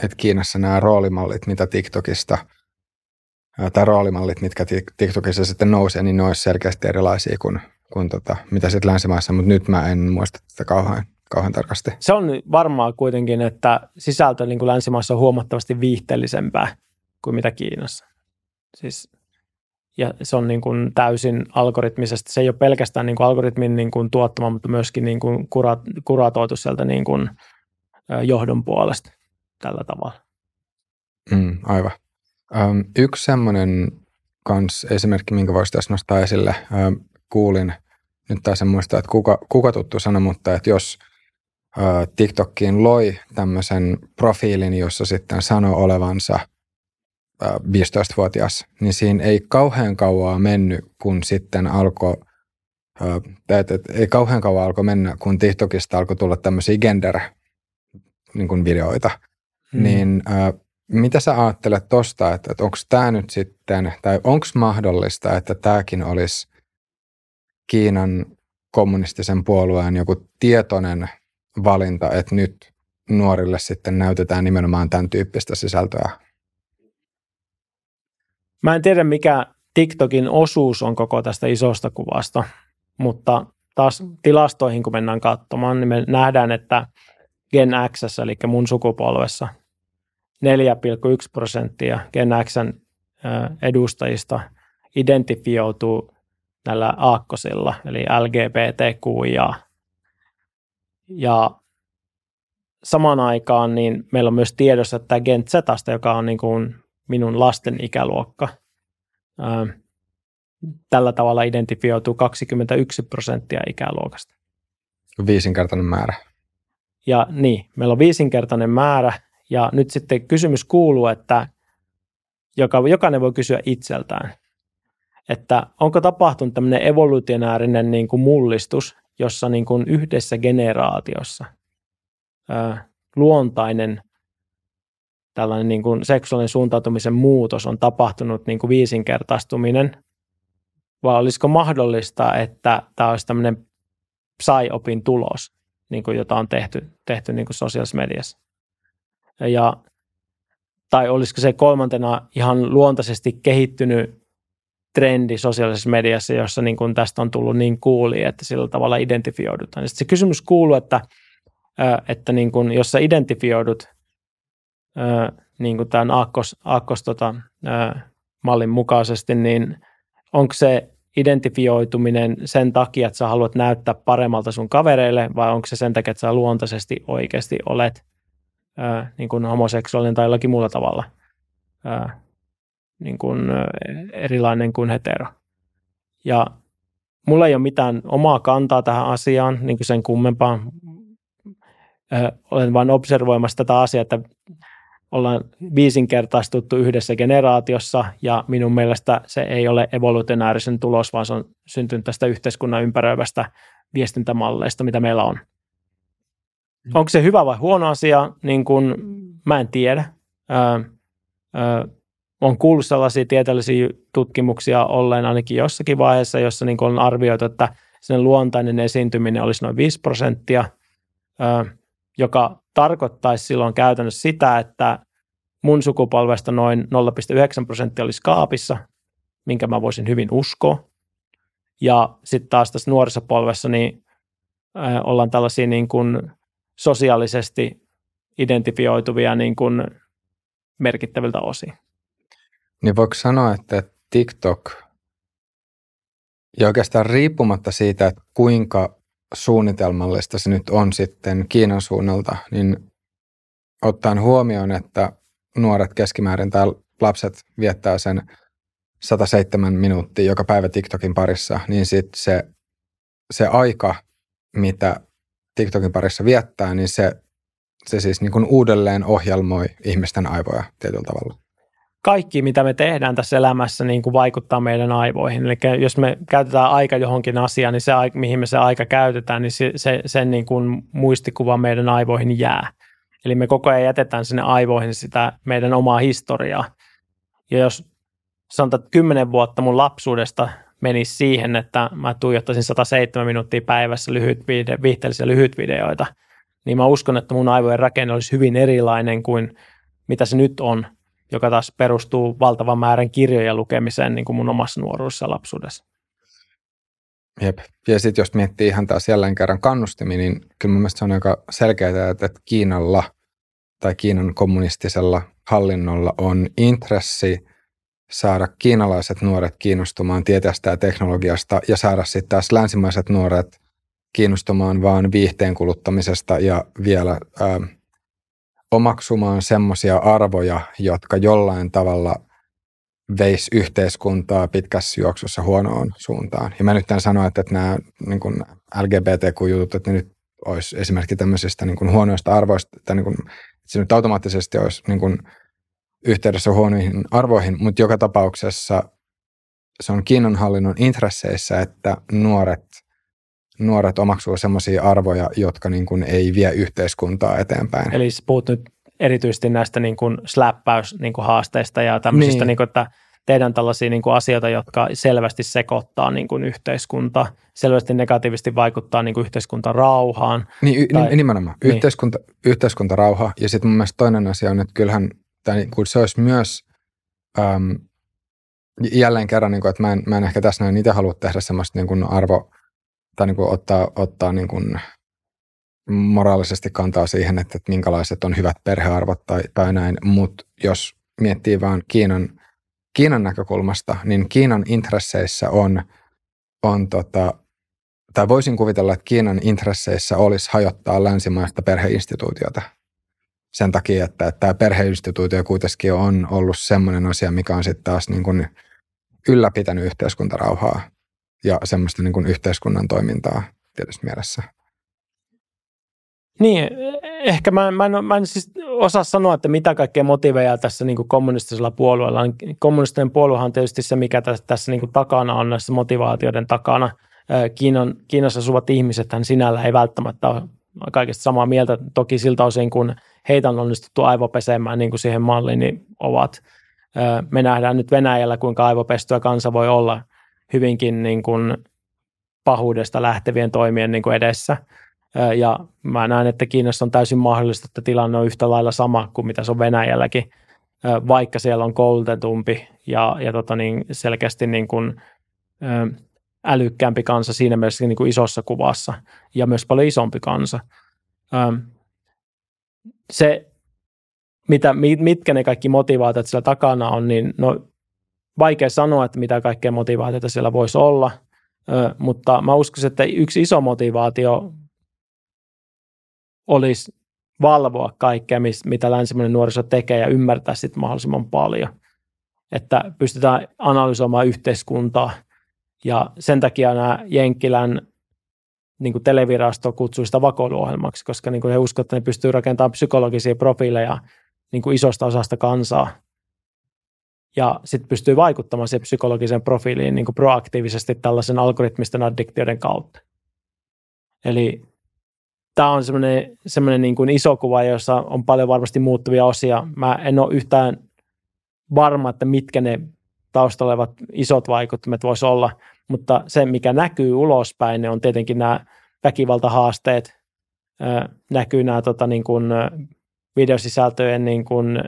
että Kiinassa nämä roolimallit, mitä TikTokista, tai roolimallit, mitkä TikTokissa sitten nousee, niin ne olisi selkeästi erilaisia kuin, kuin tota, mitä sitten länsimaissa, mutta nyt mä en muista sitä kauhean, kauhean tarkasti. Se on varmaa kuitenkin, että sisältö niin kuin länsimaissa on huomattavasti viihteellisempää kuin mitä Kiinassa. Siis, ja se on niin kuin täysin algoritmisesti. Se ei ole pelkästään niin kuin algoritmin niin kuin tuottama, mutta myöskin niin kuin kura, kuratoitu sieltä niin kuin johdon puolesta tällä tavalla. Mm, aivan. Um, yksi semmoinen kans esimerkki, minkä voisi tässä nostaa esille, um, kuulin, nyt taas en muista, että kuka, kuka tuttu sana, mutta että jos TikTokkiin loi tämmöisen profiilin, jossa sitten sanoo olevansa 15-vuotias, niin siinä ei kauhean kauaa mennyt, kun sitten alkoi että, että ei kauhean kauan alkoi mennä, kun TikTokista alkoi tulla tämmöisiä gender niin. Mm. Niin äh, mitä sä ajattelet tuosta, että, että onko tämä nyt sitten, tai onko mahdollista, että tämäkin olisi Kiinan kommunistisen puolueen joku tietoinen valinta, että nyt nuorille sitten näytetään nimenomaan tämän tyyppistä sisältöä? Mä en tiedä, mikä TikTokin osuus on koko tästä isosta kuvasta, mutta taas tilastoihin, kun mennään katsomaan, niin me nähdään, että Gen X, eli mun sukupolvessa, 4,1 prosenttia Gen Xn edustajista identifioituu näillä aakkosilla, eli LGBTQIA. Ja samaan aikaan niin meillä on myös tiedossa, että Gen Z, joka on niin kuin minun lasten ikäluokka. Tällä tavalla identifioituu 21 prosenttia ikäluokasta. Viisinkertainen määrä. Ja niin, meillä on viisinkertainen määrä. Ja nyt sitten kysymys kuuluu, että joka, jokainen voi kysyä itseltään, että onko tapahtunut tämmöinen evolutionäärinen niin kuin mullistus, jossa niin kuin yhdessä generaatiossa ää, luontainen tällainen niin kuin seksuaalinen suuntautumisen muutos on tapahtunut niin kuin viisinkertaistuminen, vai olisiko mahdollista, että tämä olisi tämmöinen PSI-opin tulos, niin kuin jota on tehty, tehty niin kuin sosiaalisessa mediassa. Ja, tai olisiko se kolmantena ihan luontaisesti kehittynyt trendi sosiaalisessa mediassa, jossa niin kuin tästä on tullut niin kuuli, että sillä tavalla identifioidutaan. Ja se kysymys kuuluu, että, että niin kuin, jos sä identifioidut niin kuin tämän aakkos, aakkos tota, mallin mukaisesti, niin onko se identifioituminen sen takia, että sä haluat näyttää paremmalta sun kavereille, vai onko se sen takia, että sä luontaisesti oikeasti olet ää, niin kuin homoseksuaalinen tai jollakin muulla tavalla ää, niin kuin, erilainen kuin hetero. Ja mulla ei ole mitään omaa kantaa tähän asiaan, niin kuin sen kummempaa. Ää, olen vain observoimassa tätä asiaa, että ollaan viisinkertaistuttu yhdessä generaatiossa ja minun mielestä se ei ole evolutionäärisen tulos, vaan se on syntynyt tästä yhteiskunnan ympäröivästä viestintämalleista, mitä meillä on. Mm. Onko se hyvä vai huono asia, niin kun, mä en tiedä. Öö, öö, on kuullut sellaisia tieteellisiä tutkimuksia olleen ainakin jossakin vaiheessa, jossa niin on arvioitu, että sen luontainen esiintyminen olisi noin 5 prosenttia, öö, joka tarkoittaisi silloin käytännössä sitä, että mun sukupolvesta noin 0,9 prosenttia olisi kaapissa, minkä mä voisin hyvin uskoa. Ja sitten taas tässä nuorissa polvessa niin äh, ollaan tällaisia niin kuin sosiaalisesti identifioituvia niin kuin merkittäviltä osin. Niin voiko sanoa, että TikTok, ja oikeastaan riippumatta siitä, että kuinka suunnitelmallista se nyt on sitten Kiinan suunnalta, niin ottaen huomioon, että nuoret keskimäärin tai lapset viettää sen 107 minuuttia joka päivä TikTokin parissa, niin sitten se, se aika, mitä TikTokin parissa viettää, niin se, se siis niin kuin uudelleen ohjelmoi ihmisten aivoja tietyllä tavalla kaikki, mitä me tehdään tässä elämässä, niin kuin vaikuttaa meidän aivoihin. Eli jos me käytetään aika johonkin asiaan, niin se, mihin me se aika käytetään, niin se, se, sen niin kuin muistikuva meidän aivoihin jää. Eli me koko ajan jätetään sinne aivoihin sitä meidän omaa historiaa. Ja jos sanotaan, että kymmenen vuotta mun lapsuudesta menisi siihen, että mä tuijottaisin 107 minuuttia päivässä lyhyt vide, viihteellisiä videoita, niin mä uskon, että mun aivojen rakenne olisi hyvin erilainen kuin mitä se nyt on – joka taas perustuu valtavan määrän kirjoja lukemiseen niin kuin mun omassa nuoruudessa lapsuudessa. Jep. Ja sitten jos miettii ihan taas jälleen kerran kannustimia, niin kyllä mun mielestä se on aika selkeää, että Kiinalla tai Kiinan kommunistisella hallinnolla on intressi saada kiinalaiset nuoret kiinnostumaan tieteestä ja teknologiasta ja saada sitten taas länsimaiset nuoret kiinnostumaan vaan viihteen kuluttamisesta ja vielä ää, omaksumaan semmoisia arvoja, jotka jollain tavalla veisi yhteiskuntaa pitkässä juoksussa huonoon suuntaan. Ja mä nyt en sano, että, että nämä niin kuin LGBTQ-jutut, että ne nyt olisi esimerkiksi tämmöisistä niin kuin huonoista arvoista, että, niin kuin, että se nyt automaattisesti olisi niin kuin yhteydessä huonoihin arvoihin, mutta joka tapauksessa se on Kiinan hallinnon intresseissä, että nuoret, nuoret omaksuu semmoisia arvoja, jotka niin kuin ei vie yhteiskuntaa eteenpäin. Eli puhut nyt erityisesti näistä niin kuin släppäyshaasteista niin kuin haasteista ja tämmöisistä, niin. Niin kuin, että tehdään tällaisia niin kuin asioita, jotka selvästi sekoittaa niin kuin yhteiskunta, selvästi negatiivisesti vaikuttaa niin kuin yhteiskuntarauhaan. Niin, tai, nimenomaan. Niin. Yhteiskunta, yhteiskuntarauha. Ja sitten mun mielestä toinen asia on, että kyllähän tai kun se olisi myös, äm, jälleen kerran, niin kuin, että mä en, mä en ehkä tässä näin itse halua tehdä semmoista niin kuin arvo, tai niin kuin ottaa, ottaa niin kuin moraalisesti kantaa siihen, että, että minkälaiset on hyvät perhearvot tai, tai näin, mutta jos miettii vaan Kiinan, Kiinan näkökulmasta, niin Kiinan intresseissä on, on tota, tai voisin kuvitella, että Kiinan intresseissä olisi hajottaa länsimaista perheinstituutiota. sen takia, että, että tämä perheinstituutio kuitenkin on ollut semmoinen asia, mikä on sitten taas niin kuin ylläpitänyt yhteiskuntarauhaa ja semmoista niin kuin yhteiskunnan toimintaa tietysti mielessä. Niin, ehkä mä, mä, en, mä en siis osaa sanoa, että mitä kaikkea motiveja tässä niin kuin kommunistisella puolueella on. Kommunistinen puoluehan on tietysti se, mikä tässä, tässä niin kuin takana on näissä motivaatioiden takana. Kiinan, Kiinassa asuvat ihmiset sinällä ei välttämättä ole kaikesta samaa mieltä. Toki siltä osin, kun heitä on onnistuttu aivopesemään niin kuin siihen malliin, niin ovat. Me nähdään nyt Venäjällä, kuinka aivopestyä kansa voi olla hyvinkin niin kuin pahuudesta lähtevien toimien niin kuin edessä. Ja mä näen, että Kiinassa on täysin mahdollista, että tilanne on yhtä lailla sama kuin mitä se on Venäjälläkin, vaikka siellä on koulutetumpi ja, ja tota niin, selkeästi niin kuin, älykkäämpi kansa siinä mielessä niin kuin isossa kuvassa ja myös paljon isompi kansa. Se, mitä, mitkä ne kaikki motivaatiot siellä takana on, niin no, vaikea sanoa, että mitä kaikkea motivaatiota siellä voisi olla, mutta mä uskon, että yksi iso motivaatio olisi valvoa kaikkea, mitä länsimainen nuoriso tekee ja ymmärtää sitten mahdollisimman paljon. Että pystytään analysoimaan yhteiskuntaa ja sen takia nämä Jenkkilän niin kuin televirasto kutsui sitä vakoiluohjelmaksi, koska niin kuin he uskovat, että ne pystyy rakentamaan psykologisia profiileja niin kuin isosta osasta kansaa. Ja sitten pystyy vaikuttamaan siihen psykologiseen profiiliin niin kuin proaktiivisesti tällaisen algoritmisten addiktioiden kautta. Eli tämä on semmoinen, niin iso kuva, jossa on paljon varmasti muuttuvia osia. Mä en ole yhtään varma, että mitkä ne taustalla olevat isot vaikuttimet voisi olla, mutta se, mikä näkyy ulospäin, ne on tietenkin nämä väkivaltahaasteet, näkyy nämä tota, niin kuin, videosisältöjen niin kuin,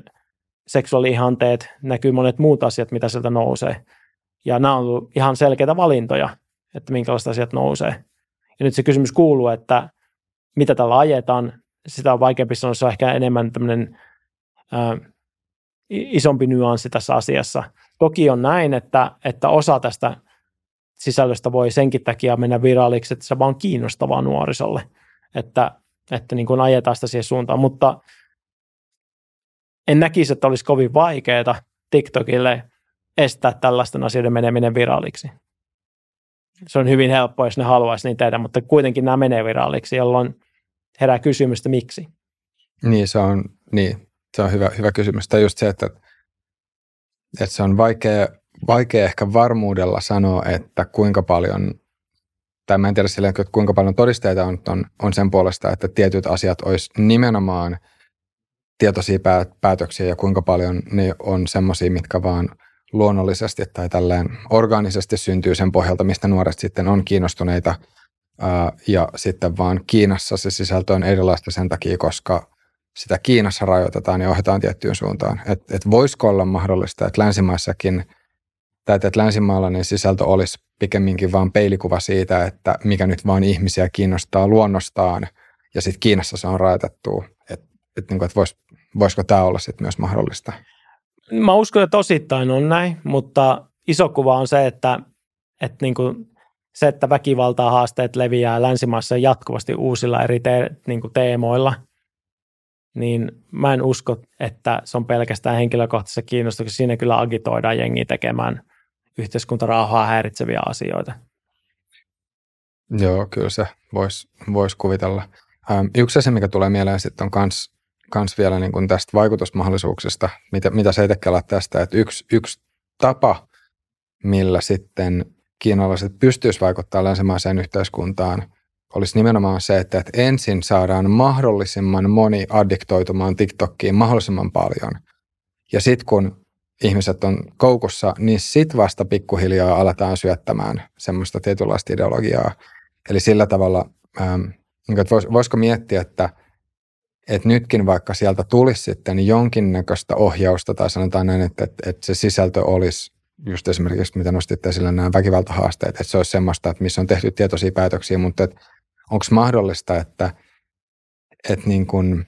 seksuaalihanteet, näkyy monet muut asiat, mitä sieltä nousee. Ja nämä on ollut ihan selkeitä valintoja, että minkälaiset asiat nousee. Ja nyt se kysymys kuuluu, että mitä tällä ajetaan, sitä on vaikeampi sanoa, se on ehkä enemmän tämmöinen ää, isompi nyanssi tässä asiassa. Toki on näin, että, että osa tästä sisällöstä voi senkin takia mennä viralliksi, että se vaan kiinnostavaa nuorisolle, että, että niin kuin ajetaan sitä siihen suuntaan, mutta en näkisi, että olisi kovin vaikeaa TikTokille estää tällaisten asioiden meneminen viralliksi. Se on hyvin helppoa, jos ne haluaisi niin tehdä, mutta kuitenkin nämä menee viralliksi, jolloin herää kysymystä miksi. Niin, se on, niin, se on hyvä, hyvä kysymys. Tai just se, että, että se on vaikea, vaikea ehkä varmuudella sanoa, että kuinka paljon, tai mä en tiedä silleen, että kuinka paljon todisteita on, on, on sen puolesta, että tietyt asiat olisi nimenomaan tietoisia päätöksiä ja kuinka paljon ne on semmoisia, mitkä vaan luonnollisesti tai tälleen orgaanisesti syntyy sen pohjalta, mistä nuoret sitten on kiinnostuneita – ja sitten vaan Kiinassa se sisältö on erilaista sen takia, koska sitä Kiinassa rajoitetaan ja ohjataan tiettyyn suuntaan. Että et voisiko olla mahdollista, että länsimaissakin tai että länsimaalainen sisältö olisi pikemminkin vain peilikuva siitä, että mikä nyt vain ihmisiä kiinnostaa luonnostaan ja sitten Kiinassa se on rajoitettu. Että et, niin et vois, voisiko tämä olla sitten myös mahdollista? Mä uskon, että osittain on näin, mutta iso kuva on se, että, että niin kuin se, että väkivaltaa haasteet leviää länsimaissa jatkuvasti uusilla eri te- niin kuin teemoilla, niin mä en usko, että se on pelkästään henkilökohtaisessa kiinnostuksessa. Siinä kyllä agitoidaan jengi tekemään yhteiskuntarauhaa häiritseviä asioita. Joo, kyllä se voisi vois kuvitella. Ähm, yksi asia, mikä tulee mieleen sitten on kans, kans vielä niin kuin tästä vaikutusmahdollisuuksista, mitä, mitä sä itsekin tästä, että yksi, yksi tapa, millä sitten kiinalaiset pystyisivät vaikuttamaan länsimaiseen yhteiskuntaan, olisi nimenomaan se, että, että ensin saadaan mahdollisimman moni addiktoitumaan TikTokkiin mahdollisimman paljon. Ja sitten kun ihmiset on koukussa, niin sitten vasta pikkuhiljaa aletaan syöttämään semmoista tietynlaista ideologiaa. Eli sillä tavalla, ähm, niin voisiko miettiä, että, että nytkin vaikka sieltä tulisi sitten jonkinnäköistä ohjausta tai sanotaan näin, että, että, että se sisältö olisi just esimerkiksi, mitä nostit esille, nämä väkivaltahaasteet, että se olisi semmoista, että missä on tehty tietoisia päätöksiä, mutta onko mahdollista, että, että niin kuin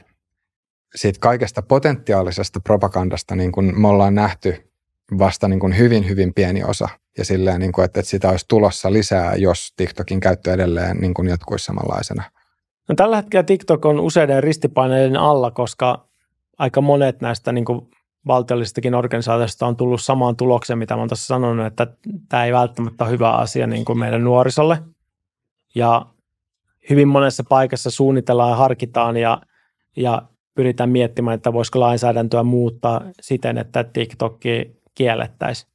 siitä kaikesta potentiaalisesta propagandasta niin kuin me ollaan nähty vasta niin kuin hyvin, hyvin pieni osa. Ja silleen, niin kuin, että, että sitä olisi tulossa lisää, jos TikTokin käyttö edelleen niin kuin jatkuisi samanlaisena. No, tällä hetkellä TikTok on useiden ristipaineiden alla, koska aika monet näistä niin kuin valtiollistakin organisaatioista on tullut samaan tulokseen, mitä olen tässä sanonut, että tämä ei välttämättä ole hyvä asia niin kuin meidän nuorisolle. Ja hyvin monessa paikassa suunnitellaan ja harkitaan ja, ja pyritään miettimään, että voisiko lainsäädäntöä muuttaa siten, että TikTok kiellettäisiin.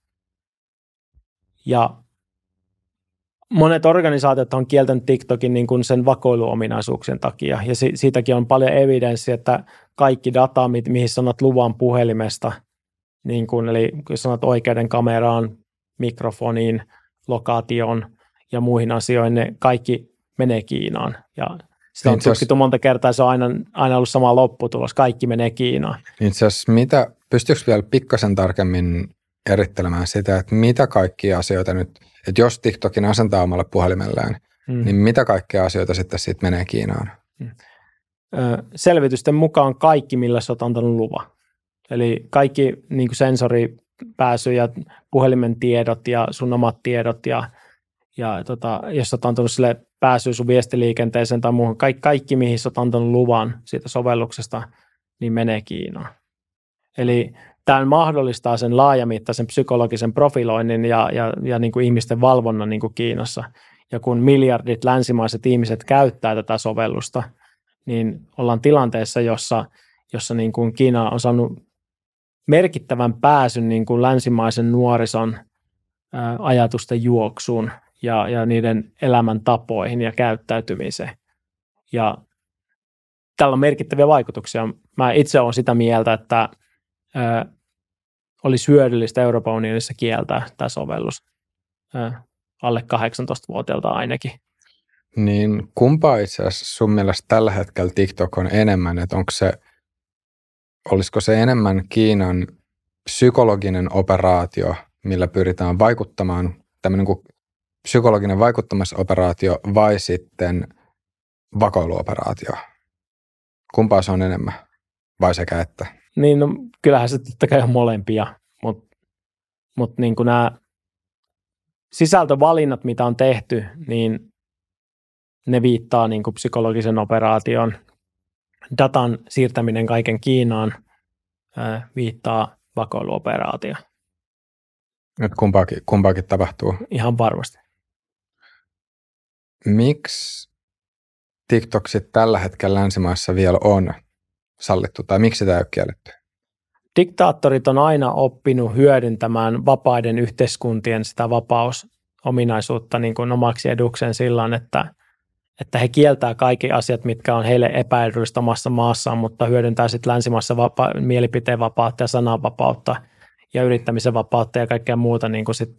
Ja monet organisaatiot on kieltänyt TikTokin niin kuin sen vakoiluominaisuuksien takia, ja si- siitäkin on paljon evidenssiä, että kaikki data, mi- mihin sanot luvan puhelimesta, niin kuin, eli kun sanot oikeuden kameraan, mikrofoniin, lokaation ja muihin asioihin, ne kaikki menee Kiinaan. Ja sitä on tutkittu monta kertaa, se on aina, aina ollut sama lopputulos, kaikki menee Kiinaan. Itse asiassa mitä, pystyykö vielä pikkasen tarkemmin erittelemään sitä, että mitä kaikkia asioita nyt, että jos TikTokin asentaa omalle puhelimelleen, mm. niin mitä kaikkia asioita sitten siitä menee Kiinaan? Mm. Selvitysten mukaan kaikki, millä sä oot antanut luva. Eli kaikki niin kuin sensoripääsy ja puhelimen tiedot ja sun omat tiedot ja, ja tota, jos sä oot antanut sille pääsyä sun viestiliikenteeseen tai muuhun, kaikki, kaikki mihin sä oot antanut luvan siitä sovelluksesta, niin menee Kiinaan. Eli tämä mahdollistaa sen laajamittaisen psykologisen profiloinnin ja, ja, ja niin kuin ihmisten valvonnan niin kuin Kiinassa. Ja kun miljardit länsimaiset ihmiset käyttää tätä sovellusta, niin ollaan tilanteessa, jossa, jossa niin kuin Kiina on saanut merkittävän pääsyn niin kuin länsimaisen nuorison ää, ajatusten juoksuun ja, ja niiden elämäntapoihin ja käyttäytymiseen. Ja tällä on merkittäviä vaikutuksia. Mä itse olen sitä mieltä, että olisi hyödyllistä Euroopan unionissa kieltää tämä sovellus alle 18-vuotiaalta ainakin. Niin kumpaa itse asiassa sun mielestä tällä hetkellä TikTok on enemmän, että onko se, olisiko se enemmän Kiinan psykologinen operaatio, millä pyritään vaikuttamaan, tämmöinen kuin psykologinen vaikuttamisoperaatio vai sitten vakoiluoperaatio? Kumpaa se on enemmän? Vai sekä että? Niin, no, kyllähän se totta kai on molempia, mutta mut niin kuin nämä sisältövalinnat, mitä on tehty, niin ne viittaa niin kuin psykologisen operaation. Datan siirtäminen kaiken Kiinaan ää, viittaa vakoiluoperaatio. Nyt kumpaakin, kumpaakin tapahtuu. Ihan varmasti. Miksi TikTok tällä hetkellä länsimaissa vielä on sallittu tai miksi sitä ei ole kielletty? Diktaattorit on aina oppinut hyödyntämään vapaiden yhteiskuntien sitä vapausominaisuutta niin kuin omaksi edukseen sillä että, että he kieltää kaikki asiat, mitkä on heille epäedullista omassa maassaan, mutta hyödyntää sitten länsimaissa vapa- mielipiteen vapautta ja sananvapautta ja yrittämisen vapautta ja kaikkea muuta niin kuin sit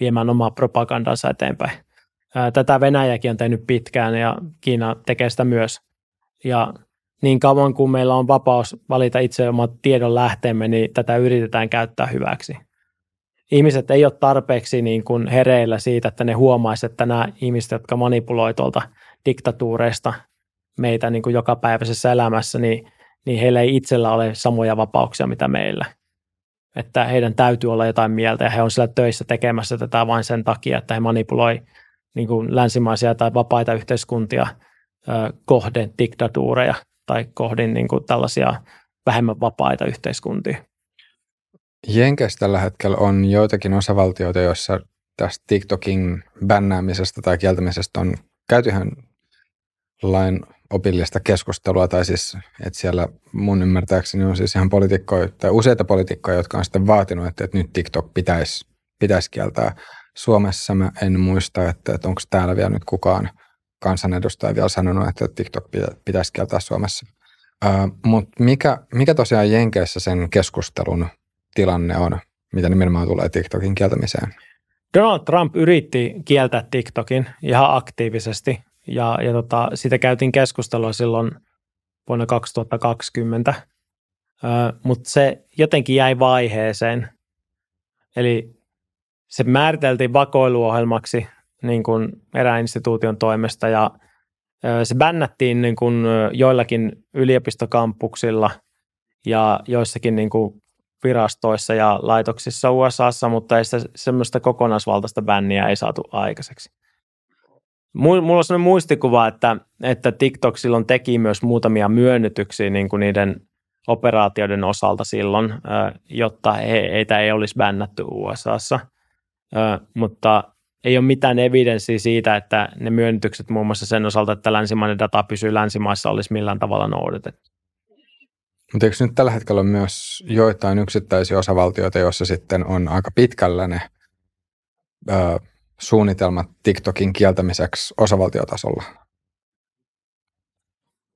viemään omaa propagandansa eteenpäin. Tätä Venäjäkin on tehnyt pitkään ja Kiina tekee sitä myös. Ja niin kauan kuin meillä on vapaus valita itse omat tiedon lähteemme, niin tätä yritetään käyttää hyväksi. Ihmiset ei ole tarpeeksi niin kuin hereillä siitä, että ne huomaisivat, että nämä ihmiset, jotka manipuloivat tuolta diktatuureista meitä niin kuin jokapäiväisessä elämässä, niin, niin heillä ei itsellä ole samoja vapauksia mitä meillä. Että heidän täytyy olla jotain mieltä ja he on siellä töissä tekemässä tätä vain sen takia, että he manipuloi niin kuin länsimaisia tai vapaita yhteiskuntia kohden diktatuureja tai kohdin niin kuin tällaisia vähemmän vapaita yhteiskuntia. Jenkeissä tällä hetkellä on joitakin osavaltioita, joissa tästä TikTokin bännäämisestä tai kieltämisestä on käyty ihan lain opillista keskustelua, tai siis, että siellä mun ymmärtääkseni on siis ihan poliitikkoja, tai useita poliitikkoja, jotka on sitten vaatinut, että, että nyt TikTok pitäisi, pitäisi kieltää. Suomessa mä en muista, että, että onko täällä vielä nyt kukaan kansanedustaja vielä sanonut, että TikTok pitäisi kieltää Suomessa. Mutta mikä, mikä tosiaan Jenkeissä sen keskustelun tilanne on, mitä nimenomaan tulee TikTokin kieltämiseen? Donald Trump yritti kieltää TikTokin ihan aktiivisesti ja, ja tota, siitä käytiin keskustelua silloin vuonna 2020, uh, mutta se jotenkin jäi vaiheeseen. Eli se määriteltiin vakoiluohjelmaksi niin kuin erään instituution toimesta ja se bännättiin niin kuin joillakin yliopistokampuksilla ja joissakin niin kuin virastoissa ja laitoksissa USAssa, mutta ei sitä semmoista kokonaisvaltaista bänniä ei saatu aikaiseksi. Mulla on sellainen muistikuva, että, että TikTok silloin teki myös muutamia myönnytyksiä niin kuin niiden operaatioiden osalta silloin, jotta heitä ei olisi bännätty USAssa. Mutta ei ole mitään evidenssiä siitä, että ne myönnytykset muun muassa sen osalta, että länsimainen data pysyy länsimaissa, olisi millään tavalla noudatettu. Mutta eikö nyt tällä hetkellä ole myös joitain yksittäisiä osavaltioita, joissa sitten on aika pitkällä ne ö, suunnitelmat TikTokin kieltämiseksi osavaltiotasolla?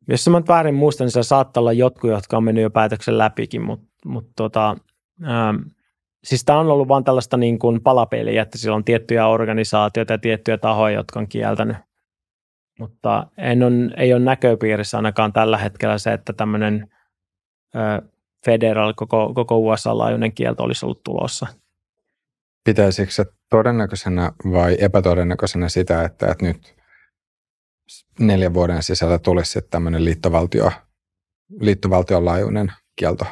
Jos mä väärin muistan, niin se saattaa olla jotkut, jotka on mennyt jo päätöksen läpikin, mutta mut tota, siis tämä on ollut vain tällaista niin kuin palapeliä, että siellä on tiettyjä organisaatioita ja tiettyjä tahoja, jotka on kieltänyt. Mutta en on, ei ole näköpiirissä ainakaan tällä hetkellä se, että tämmöinen ö, federal, koko, koko USA-laajuinen kielto olisi ollut tulossa. Pitäisikö se todennäköisenä vai epätodennäköisenä sitä, että, että nyt neljän vuoden sisällä tulisi tämmöinen liittovaltio, liittovaltion laajuinen kielto?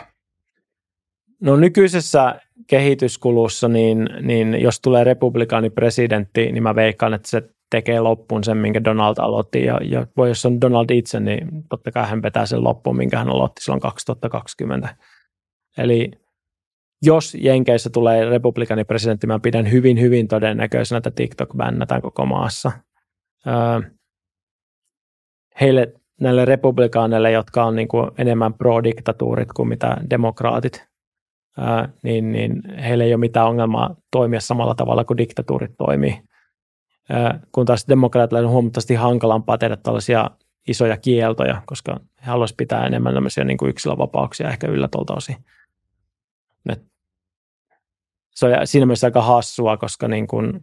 No nykyisessä kehityskulussa, niin, niin jos tulee republikaanipresidentti, niin mä veikkaan, että se tekee loppuun sen, minkä Donald aloitti. Ja, ja voi, jos on Donald itse, niin totta kai hän vetää sen loppuun, minkä hän aloitti silloin 2020. Eli jos Jenkeissä tulee republikaanipresidentti, mä pidän hyvin, hyvin todennäköisenä, että TikTok bännätään koko maassa. Öö, heille, näille republikaaneille, jotka on niin kuin enemmän pro-diktatuurit kuin mitä demokraatit, niin, niin heillä ei ole mitään ongelmaa toimia samalla tavalla kuin diktatuurit toimii. Kun taas demokraatille on huomattavasti hankalampaa tehdä tällaisia isoja kieltoja, koska he haluaisivat pitää enemmän tämmöisiä niin kuin yksilövapauksia ehkä yllä tuolta osin. Et se on siinä mielessä aika hassua, koska niin kuin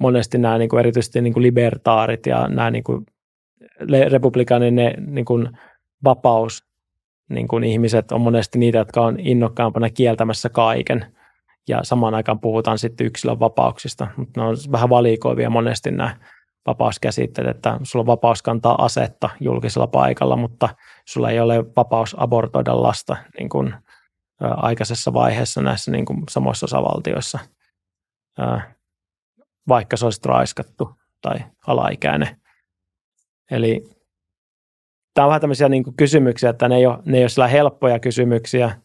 monesti nämä niin kuin erityisesti niin kuin libertaarit ja nämä niin kuin republikaanin ne niin kuin vapaus niin kuin ihmiset on monesti niitä, jotka on innokkaampana kieltämässä kaiken. Ja samaan aikaan puhutaan sitten yksilön vapauksista, mutta ne on vähän valikoivia monesti nämä vapauskäsitteet, että sulla on vapaus kantaa asetta julkisella paikalla, mutta sulla ei ole vapaus abortoida lasta niin kuin, aikaisessa vaiheessa näissä niin kuin samoissa osavaltioissa, vaikka se olisi raiskattu tai alaikäinen. Eli tämä on vähän tämmöisiä niin kysymyksiä, että ne ei, ole, ne ei ole helppoja kysymyksiä,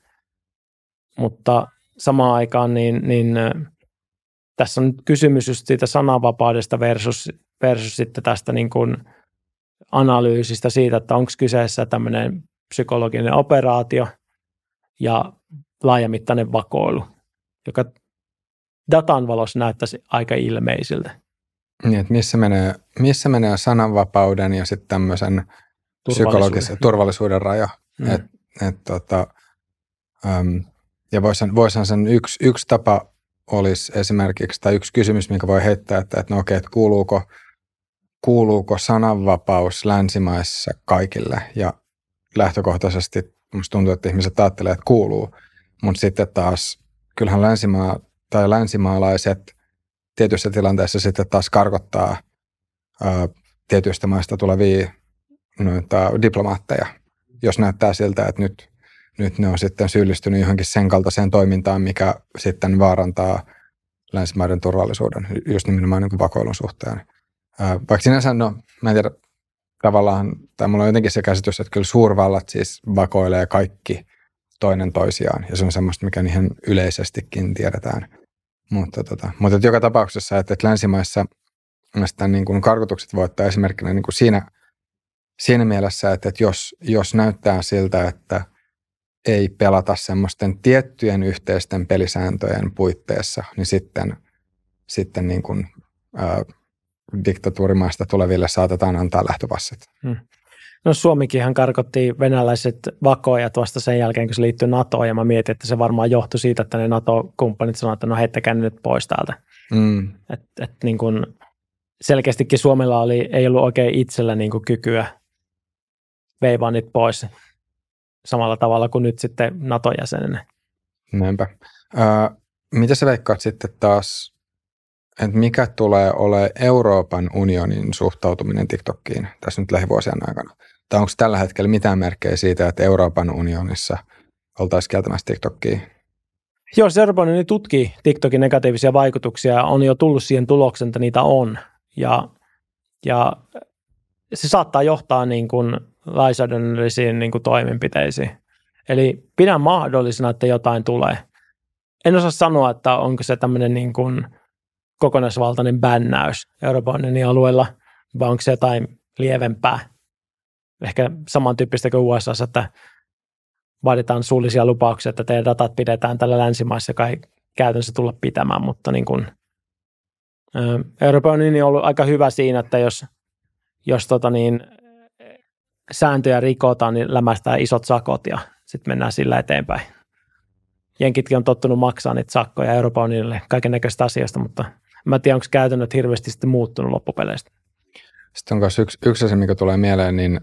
mutta samaan aikaan niin, niin tässä on kysymys just siitä sananvapaudesta versus, versus sitten tästä niin kuin analyysistä siitä, että onko kyseessä tämmöinen psykologinen operaatio ja laajamittainen vakoilu, joka datan valossa näyttäisi aika ilmeisiltä. Niin, että missä menee, missä menee sananvapauden ja sitten tämmöisen psykologisen turvallisuuden raja. Mm. Et, et, tota, äm, ja voisin, voisin sen yksi, yksi tapa olisi esimerkiksi, tai yksi kysymys, minkä voi heittää, että, että no okei, että kuuluuko, kuuluuko sananvapaus länsimaissa kaikille, ja lähtökohtaisesti musta tuntuu, että ihmiset ajattelee, että kuuluu, mutta sitten taas kyllähän länsimaa tai länsimaalaiset tietyissä tilanteissa sitten taas karkottaa ää, tietyistä maista tulevia noita diplomaatteja, jos näyttää siltä, että nyt, nyt ne on sitten syyllistynyt johonkin sen kaltaiseen toimintaan, mikä sitten vaarantaa länsimaiden turvallisuuden, just nimenomaan niin vakoilun suhteen. Vaikka sinänsä, no mä en tiedä, tavallaan, tai mulla on jotenkin se käsitys, että kyllä suurvallat siis vakoilee kaikki toinen toisiaan, ja se on semmoista, mikä ihan yleisestikin tiedetään. Mutta, tota, mutta joka tapauksessa, että, että länsimaissa niin kuin karkotukset voittaa esimerkkinä niin kuin siinä – siinä mielessä, että, että jos, jos näyttää siltä, että ei pelata semmoisten tiettyjen yhteisten pelisääntöjen puitteissa, niin sitten, sitten niin kuin, ää, diktatuurimaista tuleville saatetaan antaa lähtöpassit. Hmm. No Suomikinhan karkotti venäläiset vakoajat vasta sen jälkeen, kun se liittyi NATOon, ja mä mietin, että se varmaan johtui siitä, että ne NATO-kumppanit sanoivat, että no heittäkää nyt pois täältä. Mm. Et, et niin kun selkeästikin Suomella oli, ei ollut oikein itsellä niin kuin kykyä veivaa pois samalla tavalla kuin nyt sitten NATO-jäsenenä. Näinpä. Äh, mitä sä veikkaat sitten taas, että mikä tulee ole Euroopan unionin suhtautuminen TikTokkiin tässä nyt lähivuosien aikana? Tai onko tällä hetkellä mitään merkkejä siitä, että Euroopan unionissa oltaisiin kieltämässä TikTokkia? Joo, Euroopan unioni tutkii TikTokin negatiivisia vaikutuksia on jo tullut siihen tulokseen, että niitä on. Ja, ja se saattaa johtaa niin kuin lainsäädännöllisiin niin kuin toimenpiteisiin. Eli pidän mahdollisena, että jotain tulee. En osaa sanoa, että onko se tämmöinen niin kuin kokonaisvaltainen bännäys Euroopan unionin alueella, vai onko se jotain lievempää. Ehkä samantyyppistä kuin USA, että vaaditaan suullisia lupauksia, että teidän datat pidetään tällä länsimaissa, joka ei käytännössä tulla pitämään, mutta niin kuin, Euroopan unioni on ollut aika hyvä siinä, että jos, jos tota niin, sääntöjä rikotaan, niin lämästää isot sakot ja sitten mennään sillä eteenpäin. Jenkitkin on tottunut maksaa niitä sakkoja Euroopan unionille kaiken näköistä asioista, mutta mä en tiedä, onko käytännöt hirveästi sitten muuttunut loppupeleistä. Sitten on myös yksi, yksi asia, mikä tulee mieleen, niin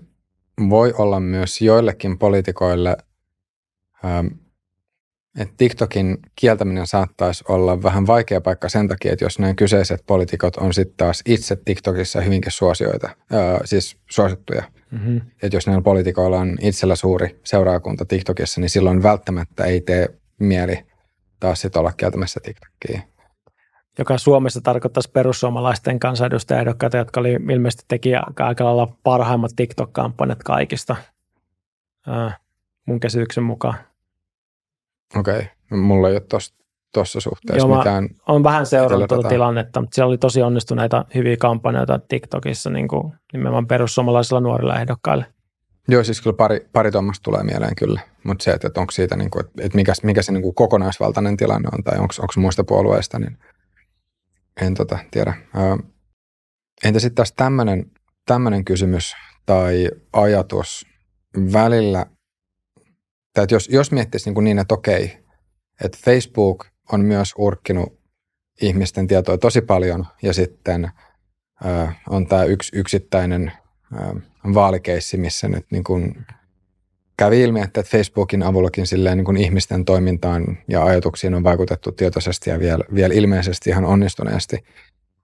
voi olla myös joillekin poliitikoille, ähm, että TikTokin kieltäminen saattaisi olla vähän vaikea paikka sen takia, että jos nämä kyseiset poliitikot on sitten taas itse TikTokissa hyvinkin suosioita, ää, siis suosittuja. Mm-hmm. Että jos näillä poliitikoilla on itsellä suuri seuraakunta TikTokissa, niin silloin välttämättä ei tee mieli taas sitten olla kieltämässä TikTokia joka Suomessa tarkoittaisi perussuomalaisten kansanedustajaehdokkaita, jotka oli ilmeisesti teki aika lailla parhaimmat TikTok-kampanjat kaikista mun käsityksen mukaan. Okei, okay. mulla ei ole tuossa suhteessa Joo, mitään. on vähän seurannut tuota tilannetta, mutta siellä oli tosi onnistuneita hyviä kampanjoita TikTokissa niin kuin nimenomaan perussuomalaisilla nuorilla ehdokkailla. Joo, siis kyllä pari, pari tuommoista tulee mieleen kyllä, mutta se, että, että onko siitä, niin kuin, että mikä, mikä se niin kuin kokonaisvaltainen tilanne on tai onko, onko muista puolueista, niin – en tota, tiedä. entä sitten taas tämmöinen tämmönen kysymys tai ajatus välillä, tai että jos, jos miettisi niin, niin että okei, että Facebook on myös urkkinut ihmisten tietoa tosi paljon ja sitten ö, on tämä yksi yksittäinen ö, vaalikeissi, missä nyt niin kuin kävi ilmi, että Facebookin avullakin silleen niin kuin ihmisten toimintaan ja ajatuksiin on vaikutettu tietoisesti ja vielä, vielä ilmeisesti ihan onnistuneesti,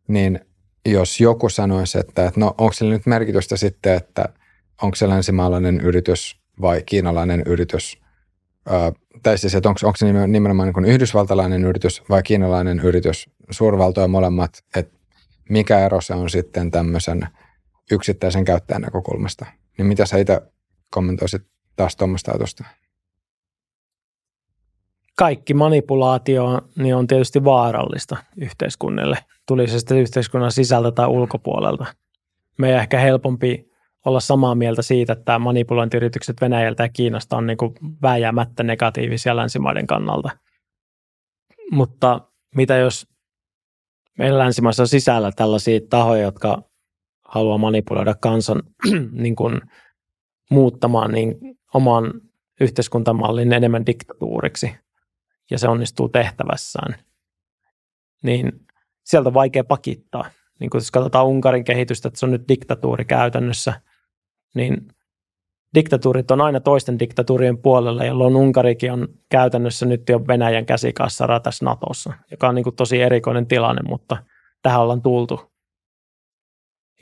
niin jos joku sanoisi, että, että no onko sillä nyt merkitystä sitten, että onko se länsimaalainen yritys vai kiinalainen yritys, tai siis, että onko, onko se nimenomaan niin yhdysvaltalainen yritys vai kiinalainen yritys, suurvaltoja molemmat, että mikä ero se on sitten tämmöisen yksittäisen käyttäjän näkökulmasta. Niin mitä sä itse kommentoisit taas tuommoista ajatusta? Kaikki manipulaatio niin on tietysti vaarallista yhteiskunnille, tuli se sitten yhteiskunnan sisältä tai ulkopuolelta. Meidän ehkä helpompi olla samaa mieltä siitä, että manipulointiyritykset Venäjältä ja Kiinasta on niin kuin vääjäämättä negatiivisia länsimaiden kannalta. Mutta mitä jos meillä länsimaissa sisällä tällaisia tahoja, jotka haluaa manipuloida kansan niin kuin muuttamaan niin oman yhteiskuntamallin enemmän diktatuuriksi ja se onnistuu tehtävässään, niin sieltä on vaikea pakittaa. Niin kun jos katsotaan Unkarin kehitystä, että se on nyt diktatuuri käytännössä, niin diktatuurit on aina toisten diktatuurien puolella, jolloin Unkarikin on käytännössä nyt jo Venäjän käsikassa ratas Natossa, joka on niin kuin tosi erikoinen tilanne, mutta tähän ollaan tultu.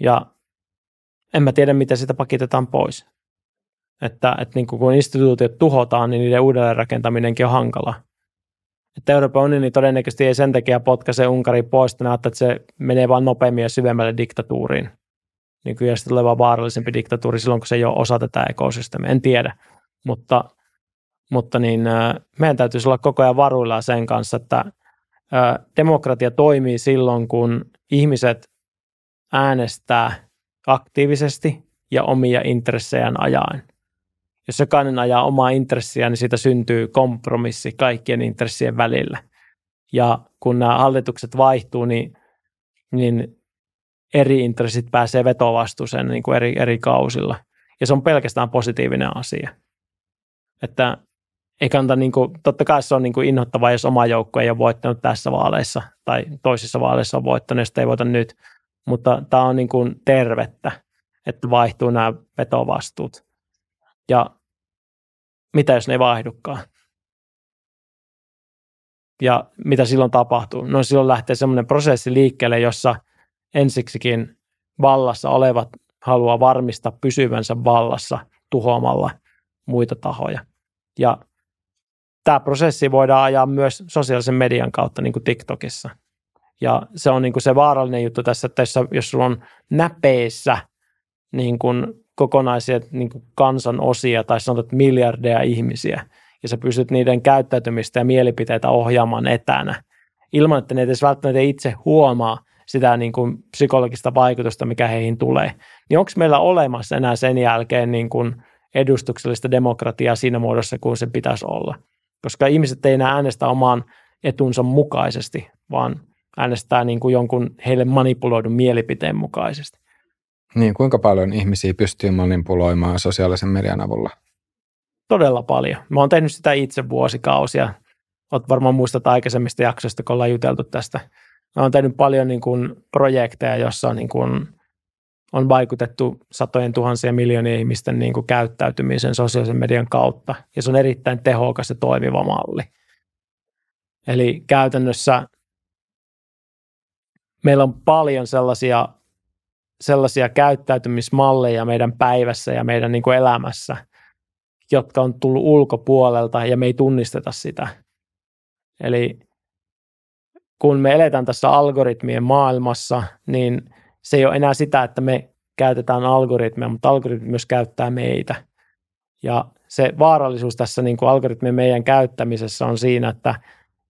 Ja en mä tiedä, miten sitä pakitetaan pois. Että, että niin kun instituutiot tuhotaan, niin niiden uudelleenrakentaminenkin on hankala. Että Euroopan unioni todennäköisesti ei sen takia potkaise Unkarin pois, että että se menee vain nopeammin ja syvemmälle diktatuuriin. Niin kuin ja sitten vaan vaarallisempi diktatuuri silloin, kun se ei ole osa tätä ekosysteemiä. En tiedä, mutta, mutta niin, meidän täytyisi olla koko ajan varuilla sen kanssa, että demokratia toimii silloin, kun ihmiset äänestää aktiivisesti ja omia intressejään ajaen jos jokainen ajaa omaa intressiä, niin siitä syntyy kompromissi kaikkien intressien välillä. Ja kun nämä hallitukset vaihtuu, niin, niin eri intressit pääsee vetovastuuseen niin kuin eri, eri kausilla. Ja se on pelkästään positiivinen asia. Että ei kannata, niin kuin, totta kai se on niin kuin jos oma joukko ei ole voittanut tässä vaaleissa tai toisissa vaaleissa on voittanut, jos ei voita nyt. Mutta tämä on niin kuin tervettä, että vaihtuu nämä vetovastuut. Ja mitä jos ne ei vaihdukaan? Ja mitä silloin tapahtuu? No silloin lähtee semmoinen prosessi liikkeelle, jossa ensiksikin vallassa olevat haluaa varmistaa pysyvänsä vallassa tuhoamalla muita tahoja. Ja tämä prosessi voidaan ajaa myös sosiaalisen median kautta, niin kuin TikTokissa. Ja se on niin kuin se vaarallinen juttu tässä, että jos, sulla on näpeissä niin kuin kokonaisia niin kuin kansan osia tai sanotaan että miljardeja ihmisiä ja sä pystyt niiden käyttäytymistä ja mielipiteitä ohjaamaan etänä ilman, että ne edes välttämättä itse huomaa sitä niin kuin psykologista vaikutusta, mikä heihin tulee. Niin onko meillä olemassa enää sen jälkeen niin kuin edustuksellista demokratiaa siinä muodossa, kuin se pitäisi olla? Koska ihmiset ei enää äänestä omaan etunsa mukaisesti, vaan äänestää niin kuin jonkun heille manipuloidun mielipiteen mukaisesti. Niin, kuinka paljon ihmisiä pystyy manipuloimaan sosiaalisen median avulla? Todella paljon. Mä oon tehnyt sitä itse vuosikausia. Oot varmaan muistat aikaisemmista jaksoista, kun ollaan juteltu tästä. Mä oon tehnyt paljon niin kuin projekteja, jossa niin kuin on vaikutettu satojen tuhansien miljoonien ihmisten niin kuin käyttäytymisen sosiaalisen median kautta. Ja se on erittäin tehokas ja toimiva malli. Eli käytännössä meillä on paljon sellaisia, sellaisia käyttäytymismalleja meidän päivässä ja meidän niin kuin elämässä, jotka on tullut ulkopuolelta ja me ei tunnisteta sitä. Eli kun me eletään tässä algoritmien maailmassa, niin se ei ole enää sitä, että me käytetään algoritmeja, mutta algoritmi myös käyttää meitä. Ja se vaarallisuus tässä niin kuin algoritmien meidän käyttämisessä on siinä, että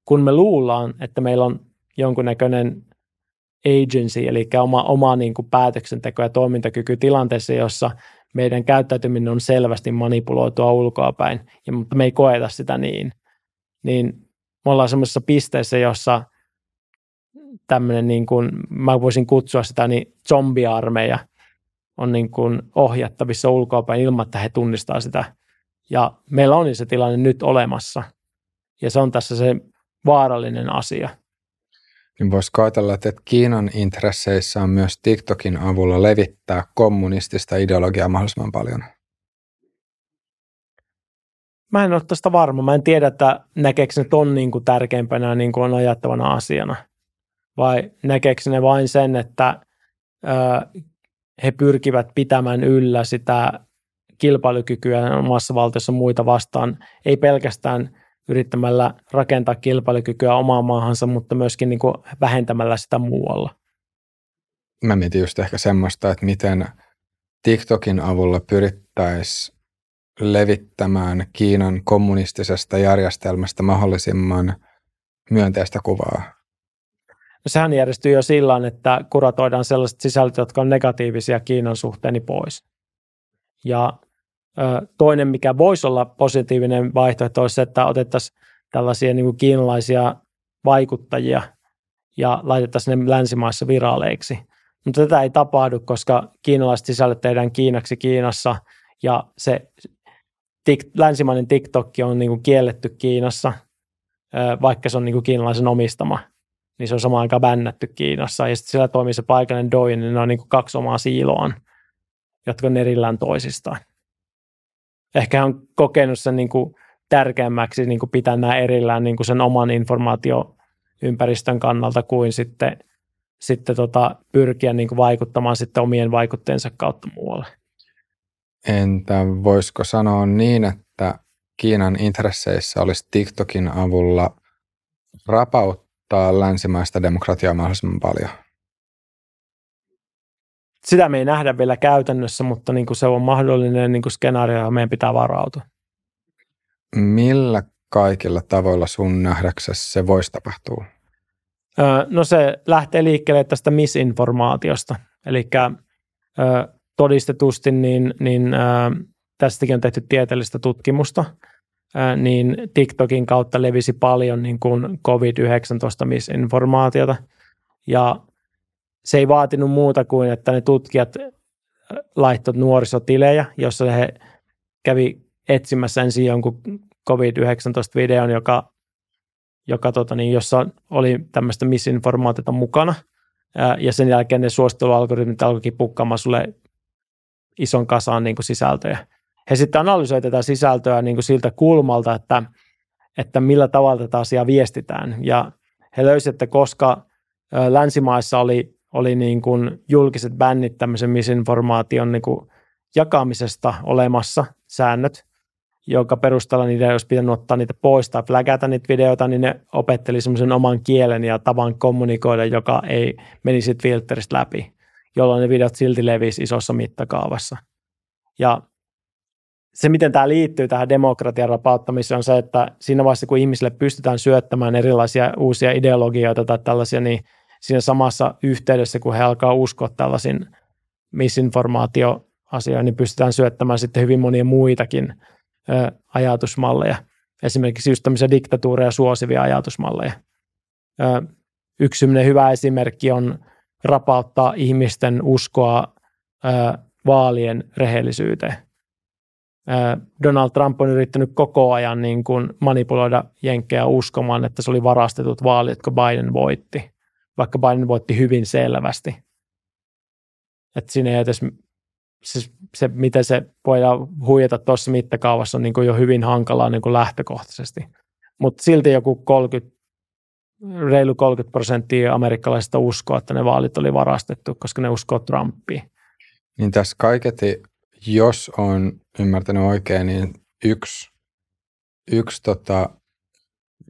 kun me luullaan, että meillä on jonkunnäköinen agency, eli oma, oma niin kuin päätöksenteko ja toimintakyky tilanteessa, jossa meidän käyttäytyminen on selvästi manipuloitua ulkoapäin, ja, mutta me ei koeta sitä niin, niin me ollaan semmoisessa pisteessä, jossa tämmöinen, niin kuin, mä voisin kutsua sitä niin zombiarmeija on niin kuin ohjattavissa ulkoapäin ilman, että he tunnistaa sitä. Ja meillä on se tilanne nyt olemassa. Ja se on tässä se vaarallinen asia. Niin voisi ajatella, että Kiinan intresseissä on myös TikTokin avulla levittää kommunistista ideologiaa mahdollisimman paljon. Mä en ole tästä varma. Mä en tiedä, että näkeekö ne ton niin kuin tärkeimpänä niin kuin on ajattavana asiana. Vai näkeekö ne vain sen, että ö, he pyrkivät pitämään yllä sitä kilpailukykyä omassa valtiossa muita vastaan, ei pelkästään – yrittämällä rakentaa kilpailukykyä omaan maahansa, mutta myöskin niin kuin vähentämällä sitä muualla. Mä mietin just ehkä semmoista, että miten TikTokin avulla pyrittäisiin levittämään Kiinan kommunistisesta järjestelmästä mahdollisimman myönteistä kuvaa. No sehän järjestyy jo sillä että kuratoidaan sellaiset sisältöt, jotka on negatiivisia Kiinan suhteeni pois. Ja Toinen, mikä voisi olla positiivinen vaihtoehto, olisi se, että otettaisiin tällaisia niin kuin kiinalaisia vaikuttajia ja laitettaisiin ne länsimaissa viraaleiksi. Mutta tätä ei tapahdu, koska kiinalaiset sisällöt tehdään Kiinaksi Kiinassa ja se tik, länsimainen TikTok on niin kuin kielletty Kiinassa, vaikka se on niin kuin kiinalaisen omistama, niin se on samaan aikaan bännätty Kiinassa. Ja sitten siellä toimii se paikallinen Douyin, niin ne on niin kuin kaksi omaa siiloaan, jotka on erillään toisistaan ehkä on kokenut sen niin kuin tärkeämmäksi niin kuin pitää nämä erillään niin kuin sen oman informaatioympäristön kannalta kuin sitten, sitten tota, pyrkiä niin kuin vaikuttamaan sitten omien vaikutteensa kautta muualle. Entä voisiko sanoa niin, että Kiinan intresseissä olisi TikTokin avulla rapauttaa länsimaista demokratiaa mahdollisimman paljon? sitä me ei nähdä vielä käytännössä, mutta niin kuin se on mahdollinen niin kuin skenaario ja meidän pitää varautua. Millä kaikilla tavoilla sun nähdäksessä se voisi tapahtua? no se lähtee liikkeelle tästä misinformaatiosta. Eli todistetusti niin, niin tästäkin on tehty tieteellistä tutkimusta, niin TikTokin kautta levisi paljon niin kuin COVID-19 misinformaatiota. Ja se ei vaatinut muuta kuin, että ne tutkijat laittoivat nuorisotilejä, jossa he kävi etsimässä ensin jonkun COVID-19-videon, joka, joka tota niin, jossa oli tämmöistä misinformaatiota mukana. Ja sen jälkeen ne suosittelualgoritmit alkoikin pukkaamaan sulle ison kasaan niin kuin sisältöjä. He sitten analysoivat tätä sisältöä niin kuin siltä kulmalta, että, että millä tavalla tätä asiaa viestitään. Ja he löysivät, että koska länsimaissa oli oli niin kuin julkiset bännit tämmöisen misinformaation niin kuin jakamisesta olemassa säännöt, jonka perusteella niiden olisi pitänyt ottaa niitä pois tai flägätä niitä videoita, niin ne opetteli semmoisen oman kielen ja tavan kommunikoida, joka ei menisi filteristä läpi, jolloin ne videot silti levisi isossa mittakaavassa. Ja se, miten tämä liittyy tähän demokratian rapauttamiseen, on se, että siinä vaiheessa, kun ihmisille pystytään syöttämään erilaisia uusia ideologioita tai tällaisia, niin siinä samassa yhteydessä, kun he alkaa uskoa tällaisiin misinformaatioasioihin, niin pystytään syöttämään sitten hyvin monia muitakin ö, ajatusmalleja. Esimerkiksi just tämmöisiä diktatuureja suosivia ajatusmalleja. Ö, yksi hyvä esimerkki on rapauttaa ihmisten uskoa ö, vaalien rehellisyyteen Donald Trump on yrittänyt koko ajan niin kuin manipuloida jenkkejä uskomaan, että se oli varastetut vaalit, jotka Biden voitti, vaikka Biden voitti hyvin selvästi. Että siinä ei edes, se, se, miten se voidaan huijata tuossa mittakaavassa on niin kuin jo hyvin hankalaa niin kuin lähtökohtaisesti. Mutta silti joku 30, reilu 30 prosenttia amerikkalaisista uskoo, että ne vaalit oli varastettu, koska ne uskoo Trumpiin. Niin tässä kaiketi jos on ymmärtänyt oikein, niin yksi, yksi tota,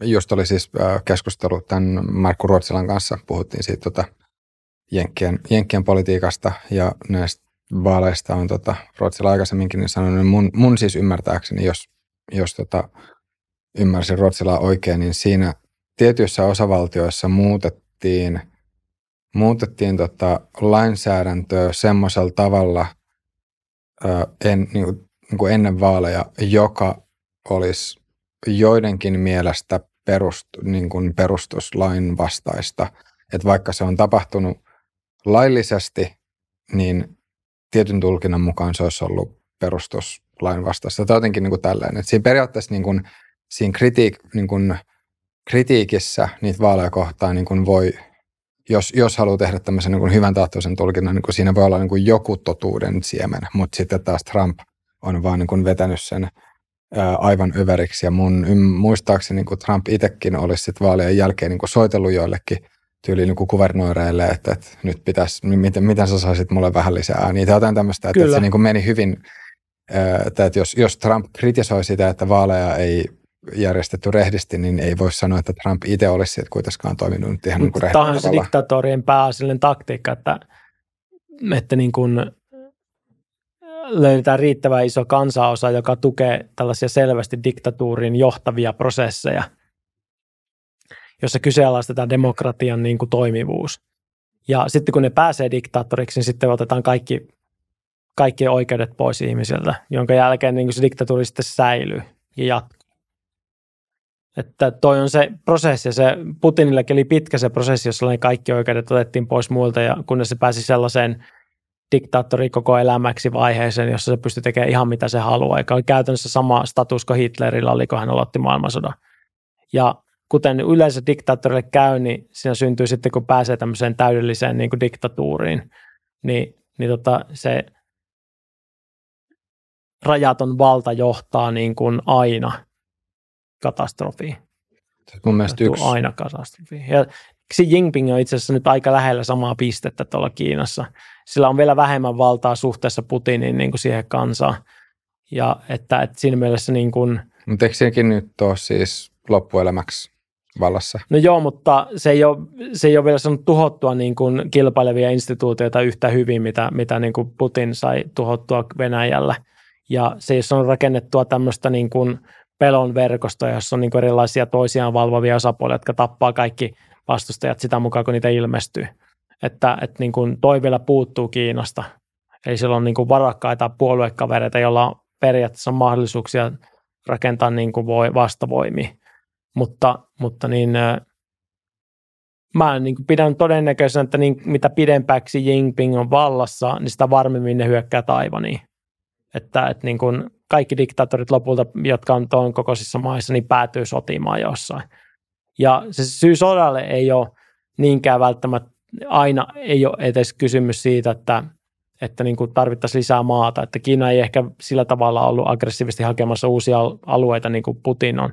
just oli siis keskustelu tämän Markku Ruotsilan kanssa, puhuttiin siitä tota, Jenkkien, Jenkkien politiikasta ja näistä vaaleista on tota, Ruotsilla aikaisemminkin niin sanonut, niin mun, mun siis ymmärtääkseni, jos, jos tota, ymmärsin Ruotsilaa oikein, niin siinä tietyissä osavaltioissa muutettiin, muutettiin tota, lainsäädäntöä semmoisella tavalla – en, niin kuin, niin kuin ennen vaaleja, joka olisi joidenkin mielestä perust, niin kuin perustuslain vastaista. Että vaikka se on tapahtunut laillisesti, niin tietyn tulkinnan mukaan se olisi ollut perustuslain vastaista. Tai jotenkin niin kuin tällainen. Että siinä periaatteessa niin kuin, siinä kritiik, niin kuin, kritiikissä niitä vaaleja kohtaan niin kuin voi jos, jos haluaa tehdä tämmöisen niin hyvän tahtoisen tulkinnan, niin siinä voi olla niin joku totuuden siemen, mutta sitten taas Trump on vaan niin vetänyt sen ää, aivan överiksi. Ja mun muistaakseni niin Trump itsekin olisi sitten vaalien jälkeen niin soitellut joillekin tyyliin niin kuvernööreille, että, että nyt pitäisi, miten, miten sä saisit mulle vähän lisää ääniä. Tai jotain tämmöistä, että, että se niin meni hyvin, että jos, jos Trump kritisoi sitä, että vaaleja ei järjestetty rehdisti, niin ei voi sanoa, että Trump itse olisi sieltä kuitenkaan toiminut ihan niin kuin Tämä on se diktatorien pääasiallinen taktiikka, että, että niin kuin löydetään riittävän iso kansaosa, joka tukee tällaisia selvästi diktatuurin johtavia prosesseja, jossa kyseenalaistetaan demokratian niin kuin toimivuus. Ja sitten kun ne pääsee diktaattoriksi, niin sitten otetaan kaikki, kaikki oikeudet pois ihmisiltä, jonka jälkeen niin kuin se diktatuuri sitten säilyy ja jatkuu. Että toi on se prosessi, se Putinillekin oli pitkä se prosessi, jossa ne kaikki oikeudet otettiin pois muilta ja kunnes se pääsi sellaiseen diktaattori koko elämäksi vaiheeseen, jossa se pystyi tekemään ihan mitä se haluaa, eikä oli käytännössä sama status kuin Hitlerillä oli, kun hän aloitti maailmansodan. Ja kuten yleensä diktaattorille käy, niin siinä syntyy sitten, kun pääsee tämmöiseen täydelliseen niin kuin diktatuuriin, niin, niin tota, se rajaton valta johtaa niin kuin aina katastrofi. Mun mielestä yksi. Aina katastrofi. Ja Xi Jinping on itse asiassa nyt aika lähellä samaa pistettä tuolla Kiinassa. Sillä on vielä vähemmän valtaa suhteessa Putinin niin kuin siihen kansaan. Ja että, että siinä mielessä niin kuin, Mutta eikö sekin nyt ole siis loppuelämäksi vallassa? No joo, mutta se ei ole, se ei ole vielä saanut tuhottua niin kuin kilpailevia instituutioita yhtä hyvin, mitä, mitä niin kuin Putin sai tuhottua Venäjällä. Ja se ei ole rakennettua tämmöistä niin kuin pelon verkosto, jossa on niin erilaisia toisiaan valvovia osapuolia, jotka tappaa kaikki vastustajat sitä mukaan, kun niitä ilmestyy. Että, että niin kuin toi vielä puuttuu Kiinasta. Eli siellä on niin kuin varakkaita puoluekavereita, joilla on periaatteessa mahdollisuuksia rakentaa niin kuin voi, vastavoimia. Mutta, mutta niin, mä niin kuin pidän todennäköisenä, että niin, mitä pidempäksi Jinping on vallassa, niin sitä varmemmin ne hyökkää Taivaniin. Että, että niin kuin kaikki diktaattorit lopulta, jotka on tuon kokoisissa maissa, niin päätyy sotimaan jossain. Ja se syy sodalle ei ole niinkään välttämättä, aina ei ole edes kysymys siitä, että, että niin kuin tarvittaisiin lisää maata. Että Kiina ei ehkä sillä tavalla ollut aggressiivisesti hakemassa uusia alueita niin kuin Putin on,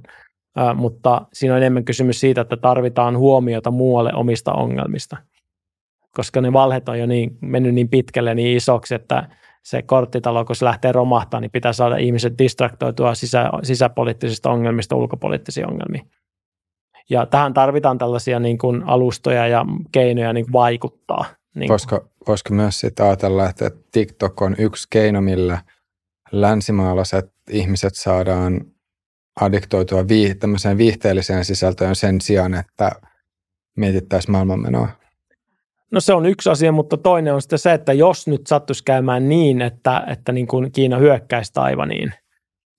Ö, mutta siinä on enemmän kysymys siitä, että tarvitaan huomiota muualle omista ongelmista. Koska ne valheet on jo niin, mennyt niin pitkälle niin isoksi, että se korttitalo, kun se lähtee romahtamaan, niin pitää saada ihmiset distraktoitua sisä, sisäpoliittisista ongelmista ulkopoliittisiin ongelmiin. Ja tähän tarvitaan tällaisia niin kuin alustoja ja keinoja niin kuin vaikuttaa. Niin voisiko, voisiko myös sitten ajatella, että TikTok on yksi keino, millä länsimaalaiset ihmiset saadaan addiktoitua vii, tämmöiseen viihteelliseen sisältöön sen sijaan, että mietittäisiin maailmanmenoa? No se on yksi asia, mutta toinen on sitten se, että jos nyt sattuisi käymään niin, että, että niin kuin Kiina hyökkäisi Taivaniin,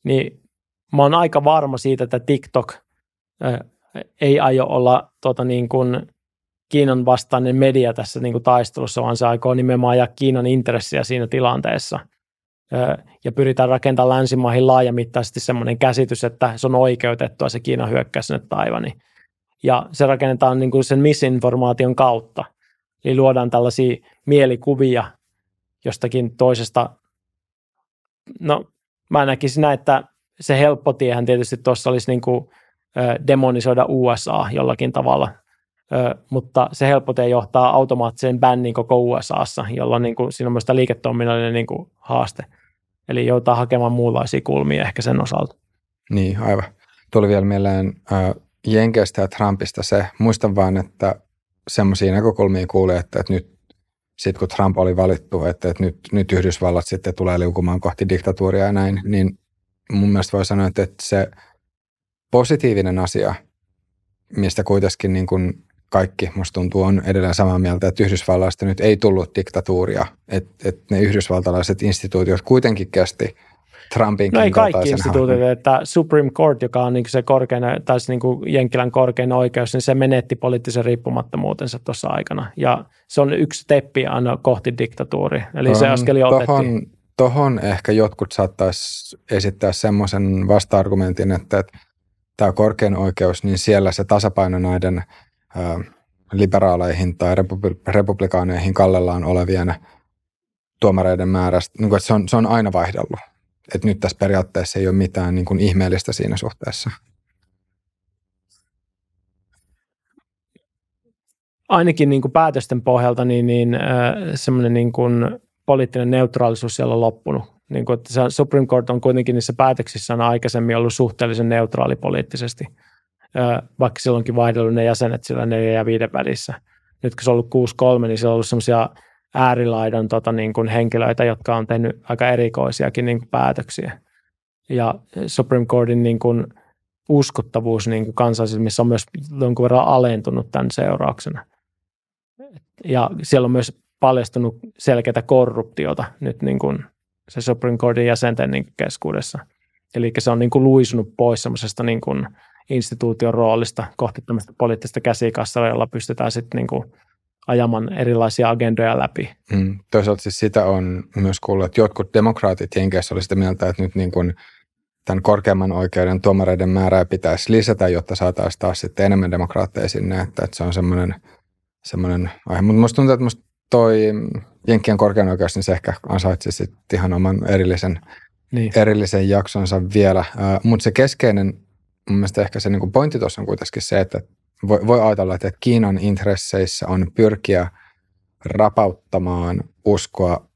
niin mä oon aika varma siitä, että TikTok ei aio olla tota niin kuin Kiinan vastainen media tässä niin kuin taistelussa, vaan se aikoo nimenomaan ajaa Kiinan intressiä siinä tilanteessa. Ja pyritään rakentamaan länsimaihin laajamittaisesti semmoinen käsitys, että se on oikeutettua se Kiinan hyökkäys sinne Taivani. Ja se rakennetaan niin kuin sen misinformaation kautta. Eli luodaan tällaisia mielikuvia jostakin toisesta. No, mä näkisin näin, että se helppo tiehän tietysti tuossa olisi niin kuin demonisoida USA jollakin tavalla, mutta se helppo tie johtaa automaattiseen bänniin koko USAssa, jolloin niin kuin, siinä on myös liiketoiminnallinen niin kuin, haaste. Eli joutaa hakemaan muunlaisia kulmia ehkä sen osalta. Niin, aivan. Tuli vielä mieleen äh, Jenkeistä ja Trumpista se, muistan vaan, että semmoisia näkökulmia kuuli, että, että nyt sitten kun Trump oli valittu, että, että nyt, nyt Yhdysvallat sitten tulee liukumaan kohti diktatuuria ja näin, niin mun mielestä voi sanoa, että, että se positiivinen asia, mistä kuitenkin niin kuin kaikki, musta tuntuu, on edelleen samaa mieltä, että Yhdysvalloista nyt ei tullut diktatuuria, että, että ne yhdysvaltalaiset instituutiot kuitenkin kesti Trumpin No ei kaikki instituutit, että Supreme Court, joka on niin se korkein, tai niin kuin Jenkkilän korkein oikeus, niin se menetti poliittisen riippumattomuutensa tuossa aikana. Ja se on yksi steppi aina kohti diktatuuri. Eli on, se askeli otettiin. Tohon ehkä jotkut saattaisi esittää semmoisen vasta-argumentin, että tämä korkein oikeus, niin siellä se tasapaino näiden liberaaleihin tai republikaaneihin kallellaan olevien tuomareiden määrästä, niin kuin, että se on, se on aina vaihdellut. Että nyt tässä periaatteessa ei ole mitään niin kuin ihmeellistä siinä suhteessa. Ainakin niin kuin päätösten pohjalta niin, niin äh, semmoinen niin kuin poliittinen neutraalisuus siellä on loppunut. Niin kuin, että Supreme Court on kuitenkin niissä päätöksissä on aikaisemmin ollut suhteellisen neutraali poliittisesti – vaikka silloinkin vaihdellut ne jäsenet sillä neljä ja viiden välissä. Nyt kun se on ollut 6-3, niin se on ollut semmoisia äärilaidan tota, niin kuin henkilöitä, jotka on tehnyt aika erikoisiakin niin kuin päätöksiä. Ja Supreme Courtin niin kuin uskottavuus niin kuin kansallisissa on myös jonkun verran alentunut tämän seurauksena. Ja siellä on myös paljastunut selkeää korruptiota nyt niin kuin se Supreme Courtin jäsenten niin keskuudessa. Eli se on niin kuin luisunut pois semmoisesta niin instituution roolista kohti tämmöistä poliittista käsikassaa, jolla pystytään sitten niin kuin ajamaan erilaisia agendoja läpi. Mm. Toisaalta siis sitä on myös kuullut, että jotkut demokraatit Jenkeissä oli sitä mieltä, että nyt niin kuin tämän korkeamman oikeuden tuomareiden määrää pitäisi lisätä, jotta saataisiin taas sitten enemmän demokraatteja sinne, että, että se on semmoinen, semmoinen aihe. Mutta minusta tuntuu, että musta toi Jenkkien korkean oikeus, niin se ehkä ansaitsi sitten ihan oman erillisen, niin. erillisen jaksonsa vielä. Mutta se keskeinen mun mielestä ehkä se niin kuin pointti tuossa on kuitenkin se, että voi, voi ajatella, että Kiinan intresseissä on pyrkiä rapauttamaan uskoa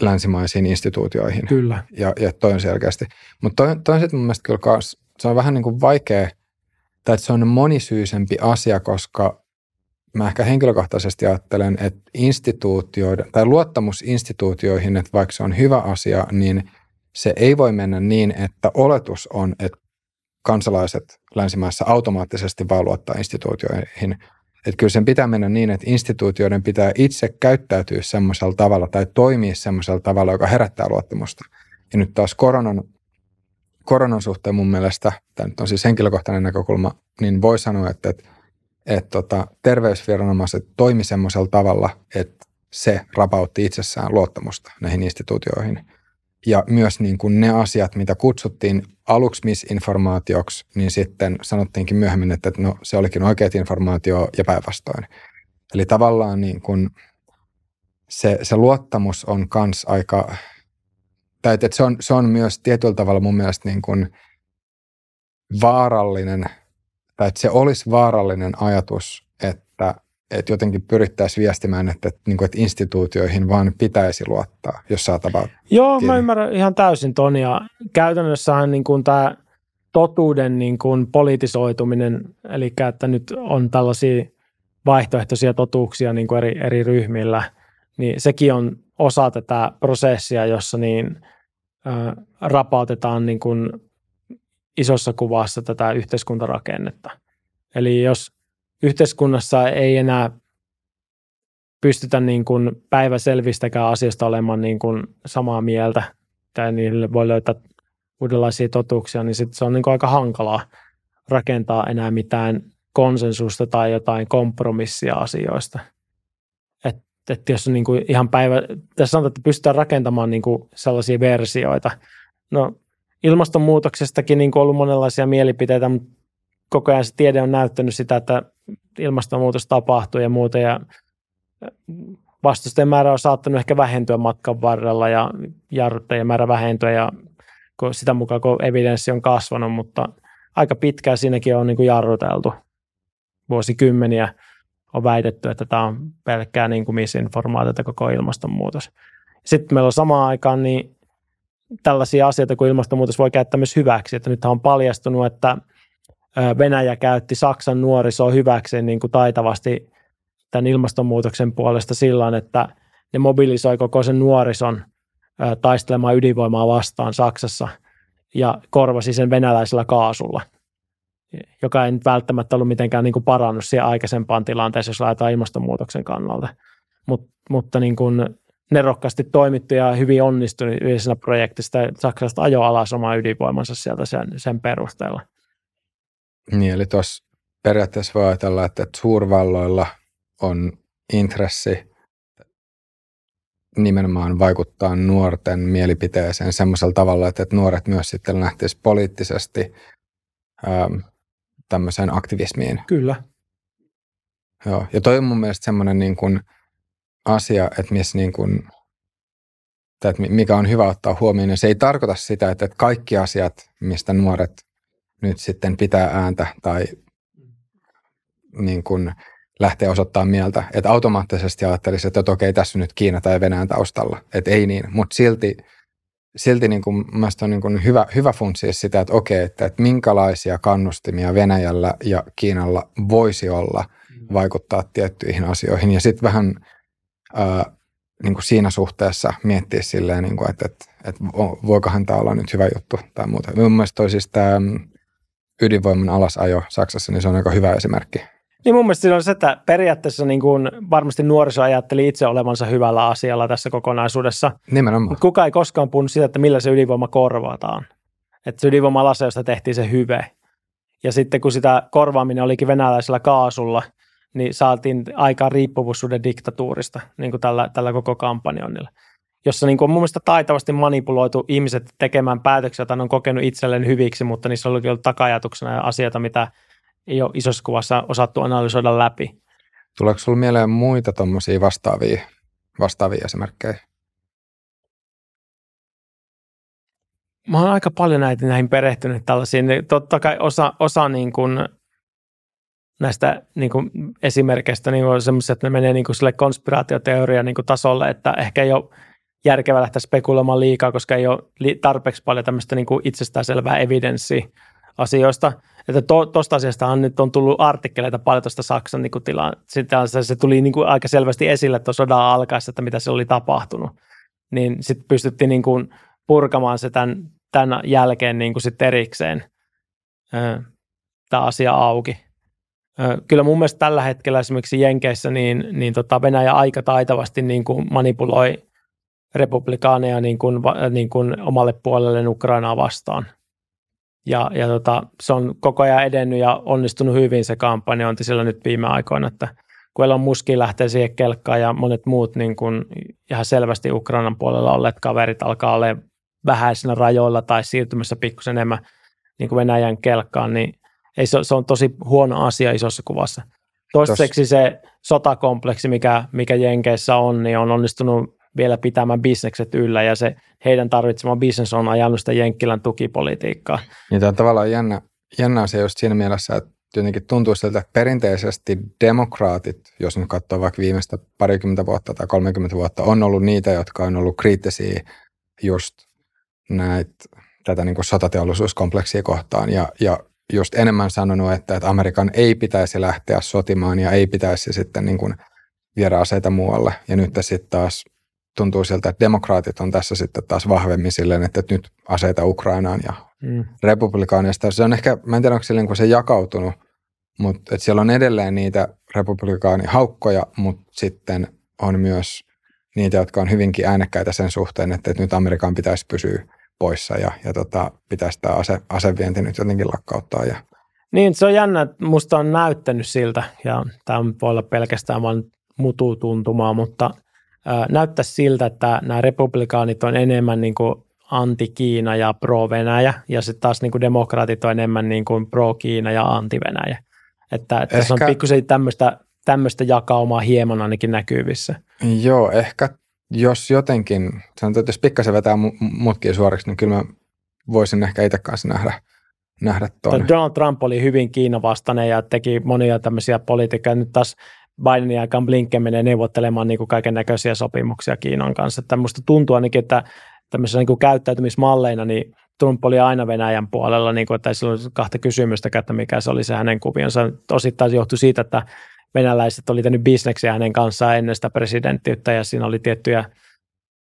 länsimaisiin instituutioihin. Kyllä. Ja, ja toi on selkeästi. Mutta toi, toi on sitten mun mielestä kyllä kans, se on vähän niin kuin vaikea, tai että se on monisyisempi asia, koska mä ehkä henkilökohtaisesti ajattelen, että instituutioiden, tai luottamus instituutioihin, että vaikka se on hyvä asia, niin se ei voi mennä niin, että oletus on, että kansalaiset länsimaissa automaattisesti vaan luottaa instituutioihin. Että kyllä sen pitää mennä niin, että instituutioiden pitää itse käyttäytyä semmoisella tavalla tai toimia semmoisella tavalla, joka herättää luottamusta. Ja nyt taas koronan, koronan suhteen mun mielestä, tämä nyt on siis henkilökohtainen näkökulma, niin voi sanoa, että, että, että tota, terveysviranomaiset toimi semmoisella tavalla, että se rapautti itsessään luottamusta näihin instituutioihin. Ja myös niin kuin ne asiat, mitä kutsuttiin aluksi misinformaatioksi, niin sitten sanottiinkin myöhemmin, että no, se olikin oikeat informaatio ja päinvastoin. Eli tavallaan niin kuin se, se luottamus on kans aika, tai että se on, se on myös tietyllä tavalla mun mielestä niin kuin vaarallinen, tai että se olisi vaarallinen ajatus, että jotenkin pyrittäisiin viestimään, että, että, niin kuin, että instituutioihin vaan pitäisi luottaa, jos saa about Joo, kiinni. mä ymmärrän ihan täysin ton ja käytännössähän niin kuin tämä totuuden niin kuin politisoituminen, eli että nyt on tällaisia vaihtoehtoisia totuuksia niin kuin eri, eri ryhmillä, niin sekin on osa tätä prosessia, jossa niin rapautetaan niin kuin isossa kuvassa tätä yhteiskuntarakennetta. Eli jos yhteiskunnassa ei enää pystytä niin kuin päiväselvistäkään asiasta olemaan niin kuin samaa mieltä tai niille voi löytää uudenlaisia totuuksia, niin sit se on niin kuin aika hankalaa rakentaa enää mitään konsensusta tai jotain kompromissia asioista. Että et jos on niin kuin ihan päivä, tässä sanotaan, että pystytään rakentamaan niin kuin sellaisia versioita. No ilmastonmuutoksestakin niin kuin ollut monenlaisia mielipiteitä, mutta koko ajan se tiede on näyttänyt sitä, että ilmastonmuutos tapahtuu ja muuta ja vastustajien määrä on saattanut ehkä vähentyä matkan varrella ja jarruttajien määrä vähentyä ja sitä mukaan, kun evidenssi on kasvanut, mutta aika pitkään siinäkin on niin kuin jarruteltu. Vuosikymmeniä on väitetty, että tämä on pelkkää niin kuin misinformaatiota koko ilmastonmuutos. Sitten meillä on samaan aikaan niin tällaisia asioita kuin ilmastonmuutos voi käyttää myös hyväksi. Että nyt on paljastunut, että Venäjä käytti Saksan nuorisoa hyväkseen niin kuin taitavasti tämän ilmastonmuutoksen puolesta sillä että ne mobilisoi koko sen nuorison taistelemaan ydinvoimaa vastaan Saksassa ja korvasi sen venäläisellä kaasulla, joka ei nyt välttämättä ollut mitenkään niin kuin parannus siihen aikaisempaan tilanteeseen, jos laitetaan ilmastonmuutoksen kannalta. Mut, mutta niin kuin nerokkaasti toimittu ja hyvin onnistunut yhdessä projektista. Saksasta ajo alas omaa ydinvoimansa sieltä sen, sen perusteella. Niin, eli tuossa periaatteessa voi ajatella, että suurvalloilla on intressi nimenomaan vaikuttaa nuorten mielipiteeseen semmoisella tavalla, että nuoret myös sitten lähtisivät poliittisesti ähm, tämmöiseen aktivismiin. Kyllä. Joo, ja toi on mun mielestä semmoinen niin kuin asia, että, missä niin kuin, että mikä on hyvä ottaa huomioon, ja se ei tarkoita sitä, että kaikki asiat, mistä nuoret nyt sitten pitää ääntä tai niin kuin lähtee osoittamaan mieltä, että automaattisesti ajattelisi, että okei, tässä nyt Kiina tai Venäjän taustalla, että ei niin, mutta silti, silti niin kuin, on niin kuin hyvä, hyvä funtsia sitä, että okei, että, että minkälaisia kannustimia Venäjällä ja Kiinalla voisi olla vaikuttaa tiettyihin asioihin. Ja sitten vähän ää, niin kuin siinä suhteessa miettiä silleen, niin kuin, että, että, että voikohan tämä olla nyt hyvä juttu tai muuta. Mun mielestä toi siis tämä ydinvoiman alasajo Saksassa, niin se on aika hyvä esimerkki. Niin mun mielestä siinä on se, että periaatteessa niin kuin varmasti nuoriso ajatteli itse olevansa hyvällä asialla tässä kokonaisuudessa. Nimenomaan. Kuka ei koskaan puhunut sitä, että millä se ydinvoima korvataan. Että se ydinvoima alasajosta tehtiin se hyve. Ja sitten kun sitä korvaaminen olikin venäläisellä kaasulla, niin saatiin aikaan riippuvuussuuden diktatuurista niin kuin tällä, tällä koko kampanjonilla jossa niin kuin on mun mielestä taitavasti manipuloitu ihmiset tekemään päätöksiä, joita ne on kokenut itselleen hyviksi, mutta niissä on ollut takajatuksena asioita, mitä ei ole isossa kuvassa osattu analysoida läpi. Tuleeko sinulla mieleen muita tuommoisia vastaavia, vastaavia esimerkkejä? Mä oon aika paljon näitä näihin perehtynyt tällaisiin. Totta kai osa, osa niin kuin näistä niin kuin esimerkkeistä niin on semmoisia, että ne menee niin kuin sille konspiraatioteoria niin kuin tasolle, että ehkä ei ole järkevää lähteä spekuloimaan liikaa, koska ei ole tarpeeksi paljon tämmöistä niin kuin itsestäänselvää evidenssiä asioista. Että tuosta to, asiasta nyt on tullut artikkeleita paljon tuosta Saksan niin kuin se tuli niin kuin aika selvästi esille tuossa sodan alkaessa, että mitä se oli tapahtunut. Niin sitten pystyttiin niin kuin purkamaan se tämän, tämän jälkeen niin kuin sitten erikseen tämä asia auki. Kyllä mun mielestä tällä hetkellä esimerkiksi Jenkeissä niin, niin tota Venäjä aika taitavasti niin kuin manipuloi republikaaneja niin kuin, niin kuin omalle puolelleen Ukrainaa vastaan. Ja, ja tota, se on koko ajan edennyt ja onnistunut hyvin se kampanjointi sillä nyt viime aikoina, että kun Elon Musk lähtee siihen kelkkaan ja monet muut niin kuin ihan selvästi Ukrainan puolella olleet kaverit alkaa olla vähäisenä rajoilla tai siirtymässä pikkusen enemmän niin kuin Venäjän kelkkaan, niin ei, se, se on tosi huono asia isossa kuvassa. Toiseksi se sotakompleksi, mikä, mikä Jenkeissä on, niin on onnistunut vielä pitämään bisnekset yllä ja se heidän tarvitsema bisnes on ajanut sitä Jenkkilän tukipolitiikkaa. Niin tämä on tavallaan jännä, jännä asia just siinä mielessä, että jotenkin tuntuu siltä, että perinteisesti demokraatit, jos nyt katsoo vaikka viimeistä parikymmentä vuotta tai 30 vuotta, on ollut niitä, jotka on ollut kriittisiä just näitä, tätä niin kuin sotateollisuuskompleksia kohtaan ja, ja just enemmän sanonut, että, että Amerikan ei pitäisi lähteä sotimaan ja ei pitäisi sitten niin kuin viedä aseita muualle. Ja nyt sitten taas tuntuu siltä, että demokraatit on tässä sitten taas vahvemmin silleen, että nyt aseita Ukrainaan ja mm. republikaaneista. Se on ehkä, mä en tiedä, onko se, niin se jakautunut, mutta että siellä on edelleen niitä republikaanihaukkoja, mutta sitten on myös niitä, jotka on hyvinkin äänekkäitä sen suhteen, että, että nyt Amerikan pitäisi pysyä poissa ja, ja tota, pitäisi tämä ase, asevienti nyt jotenkin lakkauttaa. Ja... Niin, se on jännä, että musta on näyttänyt siltä, ja tämä voi olla pelkästään vain mututuntumaa, mutta ää, näyttäisi siltä, että nämä republikaanit on enemmän niin kuin anti-Kiina ja pro-Venäjä, ja sitten taas niin kuin demokraatit on enemmän niin kuin pro-Kiina ja anti-Venäjä. Että, että ehkä, on pikkusen tämmöistä, tämmöistä jakaumaa hieman ainakin näkyvissä. Joo, ehkä jos jotenkin, sanotaan, että jos pikkasen vetää mutkia suoriksi, niin kyllä mä voisin ehkä itse kanssa nähdä, nähdä tuon. Donald Trump oli hyvin Kiinavastainen ja teki monia tämmöisiä politiikkaa. Nyt taas Bidenin aikaan Blinken menee neuvottelemaan niin kaiken näköisiä sopimuksia Kiinan kanssa. Että tuntuu ainakin, että tämmöisiä niin käyttäytymismalleina, niin Trump oli aina Venäjän puolella, niin kuin, että ei sillä kahta kysymystä, että mikä se oli se hänen kuvionsa. Osittain johtui siitä, että venäläiset oli tehnyt bisneksiä hänen kanssaan ennen sitä presidenttiyttä ja siinä oli tiettyjä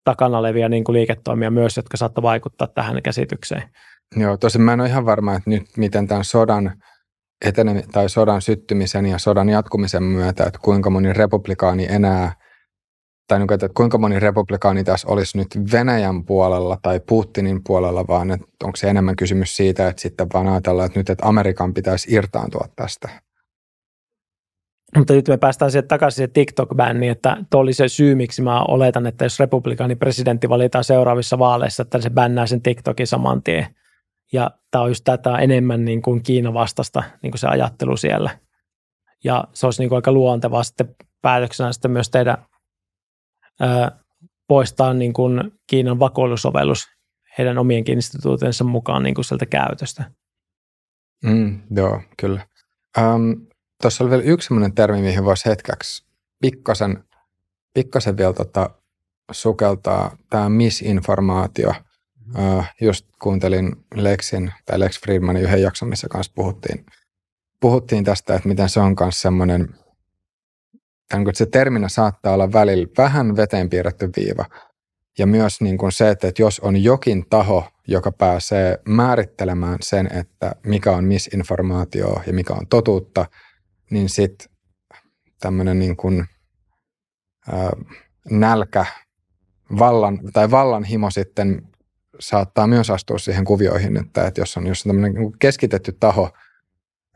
takana olevia niin kuin liiketoimia myös, jotka saattavat vaikuttaa tähän käsitykseen. Joo, tosin mä en ole ihan varma, että nyt miten tämän sodan etenen, tai sodan syttymisen ja sodan jatkumisen myötä, että kuinka moni republikaani enää, tai niin että kuinka moni republikaani tässä olisi nyt Venäjän puolella tai Putinin puolella, vaan että onko se enemmän kysymys siitä, että sitten vaan ajatellaan, että nyt että Amerikan pitäisi irtaantua tästä. Mutta nyt me päästään siihen takaisin siihen TikTok-bänniin, että tuo oli se syy, miksi mä oletan, että jos republikaani presidentti valitaan seuraavissa vaaleissa, että se bännää sen TikTokin saman tien. Ja tämä on just tätä enemmän niin kuin Kiinan vastasta niin kuin se ajattelu siellä. Ja se olisi niin kuin aika luontevaa sitten päätöksenä sitten myös tehdä ää, poistaa niin kuin Kiinan vakoilusovellus heidän omienkin instituutensa mukaan niin kuin sieltä käytöstä. Mm, joo, kyllä. Um, Tuossa oli vielä yksi sellainen termi, mihin voisi hetkeksi pikkasen, pikkasen vielä tota, sukeltaa, tämä misinformaatio. Uh, just kuuntelin Lexin tai Lex Friedmanin yhden jakson, missä kanssa puhuttiin, puhuttiin tästä, että miten se on myös semmoinen, että se terminä saattaa olla välillä vähän veteen piirretty viiva. Ja myös niin kuin se, että, jos on jokin taho, joka pääsee määrittelemään sen, että mikä on misinformaatio ja mikä on totuutta – niin sitten tämmöinen niin kuin, ää, nälkä, vallan, tai vallanhimo sitten saattaa myös astua siihen kuvioihin, että, että jos on, jos on tämmöinen niin keskitetty taho,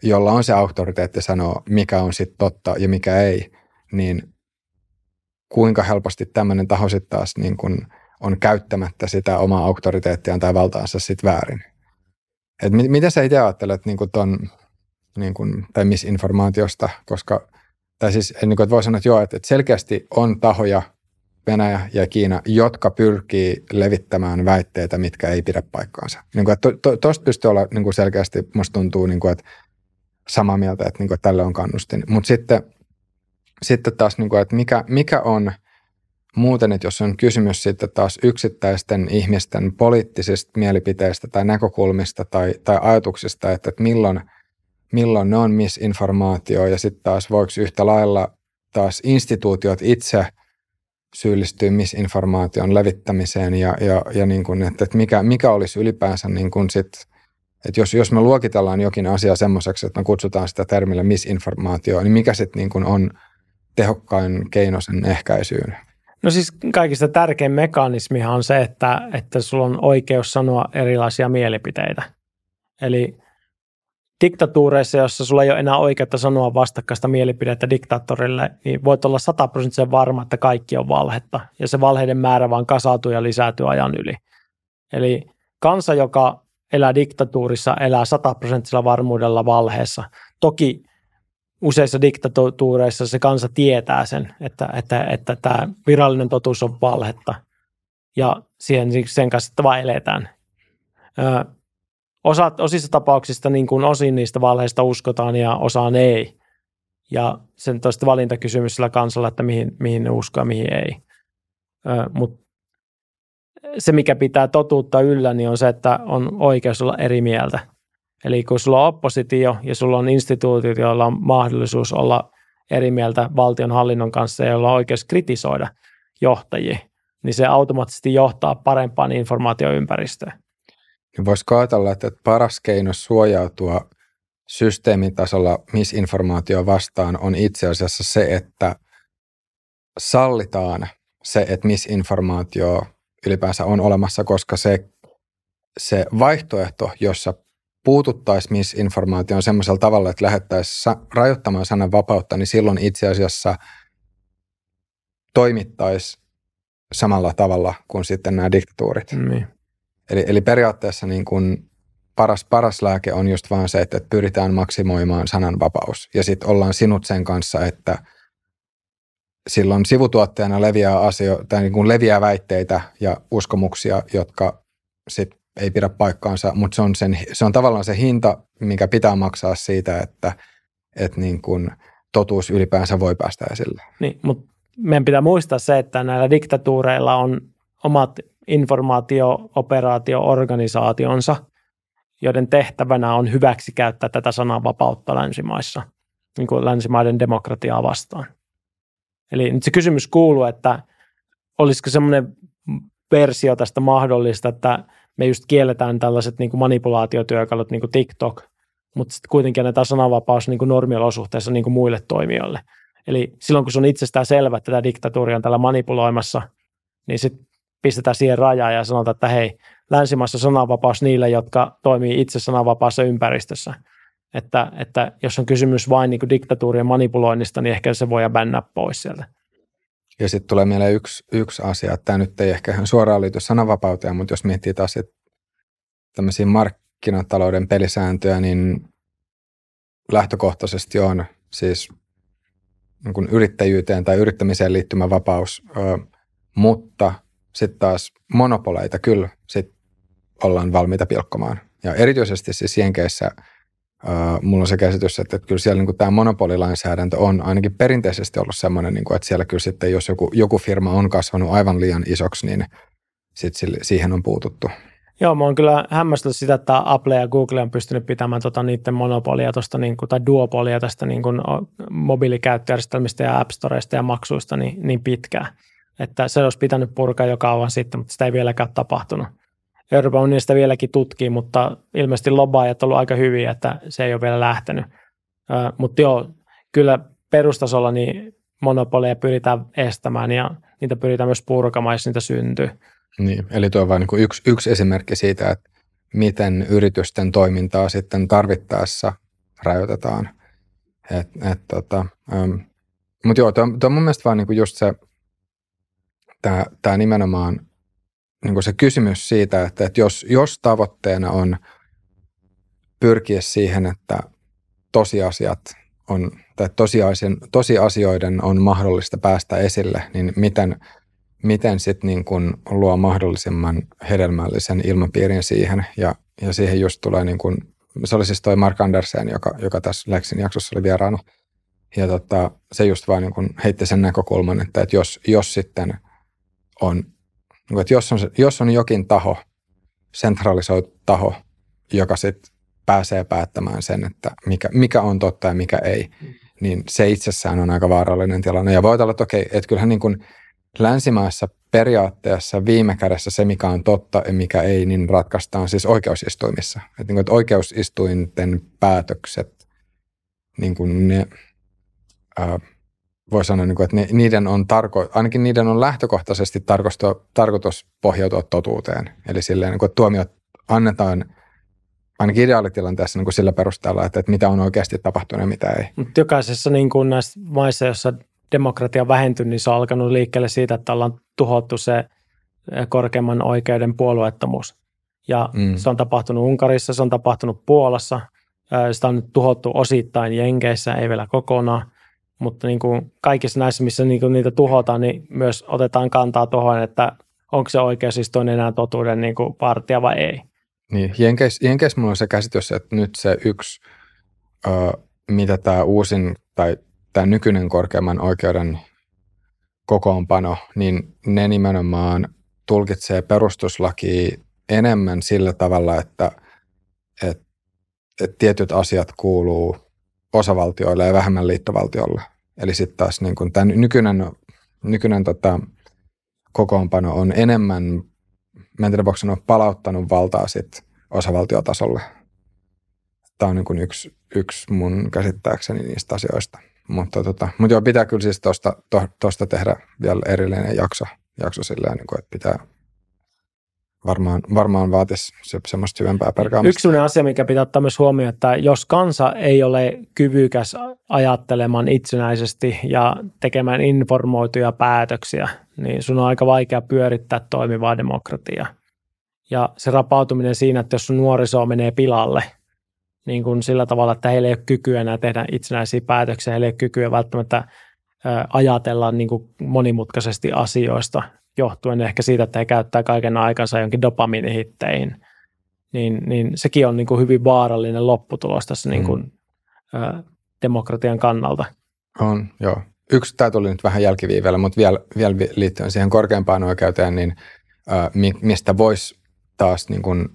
jolla on se auktoriteetti sanoa, mikä on sitten totta ja mikä ei, niin kuinka helposti tämmöinen taho sitten taas niin kuin on käyttämättä sitä omaa auktoriteettiaan tai valtaansa sitten väärin. Et mit, miten sä itse ajattelet niin ton, niin kuin, tai misinformaatiosta, koska, tai siis niin kuin, että voi sanoa, että joo, että selkeästi on tahoja, Venäjä ja Kiina, jotka pyrkii levittämään väitteitä, mitkä ei pidä paikkaansa. Niin että to, to, pystyy olla niin kuin selkeästi, musta tuntuu, niin kuin, että samaa mieltä, että, niin kuin, että tälle on kannustin. Mutta sitten, sitten taas, niin kuin, että mikä, mikä on muuten, että jos on kysymys sitten taas yksittäisten ihmisten poliittisista mielipiteistä tai näkökulmista tai, tai ajatuksista, että, että milloin – milloin ne on misinformaatio ja sitten taas voiko yhtä lailla taas instituutiot itse syyllistyä misinformaation levittämiseen ja, ja, ja niin kuin, että, että mikä, mikä olisi ylipäänsä niin kuin sit, että jos, jos me luokitellaan jokin asia semmoiseksi, että me kutsutaan sitä termillä misinformaatio, niin mikä sitten niin kuin on tehokkain keino sen ehkäisyyn? No siis kaikista tärkein mekanismihan on se, että, että sulla on oikeus sanoa erilaisia mielipiteitä. Eli diktatuureissa, jossa sulla ei ole enää oikeutta sanoa vastakkaista mielipidettä diktaattorille, niin voit olla sataprosenttisen varma, että kaikki on valhetta. Ja se valheiden määrä vaan kasautuu ja lisääntyy ajan yli. Eli kansa, joka elää diktatuurissa, elää sataprosenttisella varmuudella valheessa. Toki useissa diktatuureissa se kansa tietää sen, että, että, että tämä virallinen totuus on valhetta. Ja siihen, sen kanssa vaan eletään. Osa, osissa tapauksista niin kuin osin niistä valheista uskotaan ja osaan ei. Ja sen toista valintakysymys sillä kansalla, että mihin, mihin ne uskoo ja mihin ei. Mutta se, mikä pitää totuutta yllä, niin on se, että on oikeus olla eri mieltä. Eli kun sulla on oppositio ja sulla on instituutiot, joilla on mahdollisuus olla eri mieltä valtion hallinnon kanssa ja joilla on oikeus kritisoida johtajia, niin se automaattisesti johtaa parempaan informaatioympäristöön. Niin voisi ajatella, että paras keino suojautua systeemin tasolla misinformaatio vastaan on itse asiassa se, että sallitaan se, että misinformaatio ylipäänsä on olemassa, koska se, se vaihtoehto, jossa puututtaisiin misinformaatioon semmoisella tavalla, että lähettäisiin rajoittamaan sanan vapautta, niin silloin itse asiassa toimittaisi samalla tavalla kuin sitten nämä diktatuurit. Niin. Eli, eli periaatteessa niin kuin paras, paras lääke on just vaan se, että pyritään maksimoimaan sananvapaus. Ja sitten ollaan sinut sen kanssa, että silloin sivutuotteena leviää, asio, tai niin kuin leviää väitteitä ja uskomuksia, jotka sit ei pidä paikkaansa, mutta se on, sen, se on tavallaan se hinta, mikä pitää maksaa siitä, että, että niin kuin totuus ylipäänsä voi päästä esille. Niin, mutta meidän pitää muistaa se, että näillä diktatuureilla on omat informaatio-operaatio-organisaationsa, joiden tehtävänä on hyväksi käyttää tätä sananvapautta länsimaissa, niin kuin länsimaiden demokratiaa vastaan. Eli nyt se kysymys kuuluu, että olisiko semmoinen versio tästä mahdollista, että me just kielletään tällaiset niin kuin manipulaatiotyökalut niin kuin TikTok, mutta sitten kuitenkin annetaan sananvapaus niin kuin normiolosuhteissa niin kuin muille toimijoille. Eli silloin kun se on itsestään selvä, että tämä diktatuuri on tällä manipuloimassa, niin sitten pistetään siihen rajaa ja sanotaan, että hei, länsimaissa sananvapaus niille, jotka toimii itse sananvapaassa ympäristössä. Että, että jos on kysymys vain niin diktatuurien manipuloinnista, niin ehkä se voi bännää pois sieltä. Ja sitten tulee mieleen yksi, yksi asia, että tämä nyt ei ehkä ihan suoraan liity sananvapauteen, mutta jos miettii taas tämmöisiä markkinatalouden pelisääntöjä, niin lähtökohtaisesti on siis niin yrittäjyyteen tai yrittämiseen liittymä vapaus, mutta sitten taas monopoleita kyllä sit ollaan valmiita pilkkomaan. Ja erityisesti siis Jenkeissä mulla on se käsitys, että, että kyllä siellä niin tämä monopolilainsäädäntö on ainakin perinteisesti ollut sellainen, niin kuin, että siellä kyllä sitten, jos joku, joku firma on kasvanut aivan liian isoksi, niin sit sille, siihen on puututtu. Joo, mä oon kyllä hämmästellyt sitä, että Apple ja Google on pystynyt pitämään tota niiden monopolia tosta, niin kuin, tai duopolia tästä niin kuin, mobiilikäyttöjärjestelmistä ja App Storeista ja maksuista niin, niin pitkään. Että se olisi pitänyt purkaa jo kauan sitten, mutta sitä ei vieläkään tapahtunut. Euroopan unionista vieläkin tutkii, mutta ilmeisesti lobbaajat ollut aika hyviä, että se ei ole vielä lähtenyt. Ö, mutta joo, kyllä perustasolla niin monopoleja pyritään estämään ja niitä pyritään myös purkamaan, jos niitä syntyy. Niin, eli tuo on vain niin yksi, yksi esimerkki siitä, että miten yritysten toimintaa sitten tarvittaessa rajoitetaan. Et, et, tota, um, mutta joo, tuo, tuo on mun mielestä vaan niin just se, tämä nimenomaan niin se kysymys siitä, että, että jos, jos tavoitteena on pyrkiä siihen, että tosiasiat on, tai tosiasioiden on mahdollista päästä esille, niin miten, miten sitten niin kun luo mahdollisimman hedelmällisen ilmapiirin siihen. Ja, ja siihen just tulee, niin kun, se oli siis toi Mark Andersen, joka, joka tässä Lexin jaksossa oli vieraana. Ja tota, se just vaan niin kun heitti sen näkökulman, että, että jos, jos sitten on niin että jos, on, jos on jokin taho, sentralisoitu taho, joka sitten pääsee päättämään sen, että mikä, mikä on totta ja mikä ei, mm. niin se itsessään on aika vaarallinen tilanne. Ja voi olla, että okei, että kyllähän niin kuin länsimaissa periaatteessa viime kädessä se, mikä on totta ja mikä ei, niin ratkaistaan siis oikeusistuimissa. Että, niin kuin, että oikeusistuinten päätökset, niin kuin ne, ää, voi sanoa, niin kuin, että niiden on tarko, ainakin niiden on lähtökohtaisesti tarkoitus pohjautua totuuteen. Eli silleen, niin kuin, että tuomiot annetaan ainakin ideaalitilanteessa niin kuin sillä perusteella, että, että mitä on oikeasti tapahtunut ja mitä ei. Mutta jokaisessa niin kuin näissä maissa, joissa demokratia on vähentynyt, niin se on alkanut liikkeelle siitä, että ollaan tuhottu se korkeimman oikeuden puolueettomuus. Ja mm. se on tapahtunut Unkarissa, se on tapahtunut Puolassa, sitä on nyt tuhottu osittain Jenkeissä, ei vielä kokonaan mutta niin kuin kaikissa näissä, missä niin kuin niitä tuhotaan, niin myös otetaan kantaa tuohon, että onko se oikeusistuin enää totuuden niin kuin partia vai ei. Niin, Jenkeissä Jenkeis mulla on se käsitys, että nyt se yksi, ö, mitä tämä uusin tai tämä nykyinen korkeimman oikeuden kokoonpano, niin ne nimenomaan tulkitsee perustuslaki enemmän sillä tavalla, että, että, että tietyt asiat kuuluu osavaltioille ja vähemmän liittovaltiolle. Eli sitten taas niin kun tämä nykyinen, nykyinen tota, kokoonpano on enemmän, mä en tiedä sanoa, palauttanut valtaa sit osavaltiotasolle. Tämä on niin yksi, yksi mun käsittääkseni niistä asioista. Mutta, tota, mutta joo, pitää kyllä siis tuosta to, tehdä vielä erillinen jakso, jakso silleen, niin kuin, että pitää varmaan, varmaan vaatisi se, semmoista syvempää perkaamista. Yksi sellainen asia, mikä pitää ottaa myös huomioon, että jos kansa ei ole kyvykäs ajattelemaan itsenäisesti ja tekemään informoituja päätöksiä, niin sun on aika vaikea pyörittää toimivaa demokratiaa. Ja se rapautuminen siinä, että jos sun nuoriso menee pilalle, niin kuin sillä tavalla, että heillä ei ole kykyä enää tehdä itsenäisiä päätöksiä, heillä ei ole kykyä välttämättä ajatella niin kuin monimutkaisesti asioista, johtuen ehkä siitä, että he käyttää kaiken aikansa jonkin dopaminihitteihin, niin, niin sekin on niin kuin hyvin vaarallinen lopputulos tässä niin kuin, mm. ä, demokratian kannalta. On, joo. Yksi, tämä tuli nyt vähän jälkiviivellä, mutta vielä, vielä liittyen siihen korkeampaan oikeuteen, niin ä, mistä voisi taas niin kuin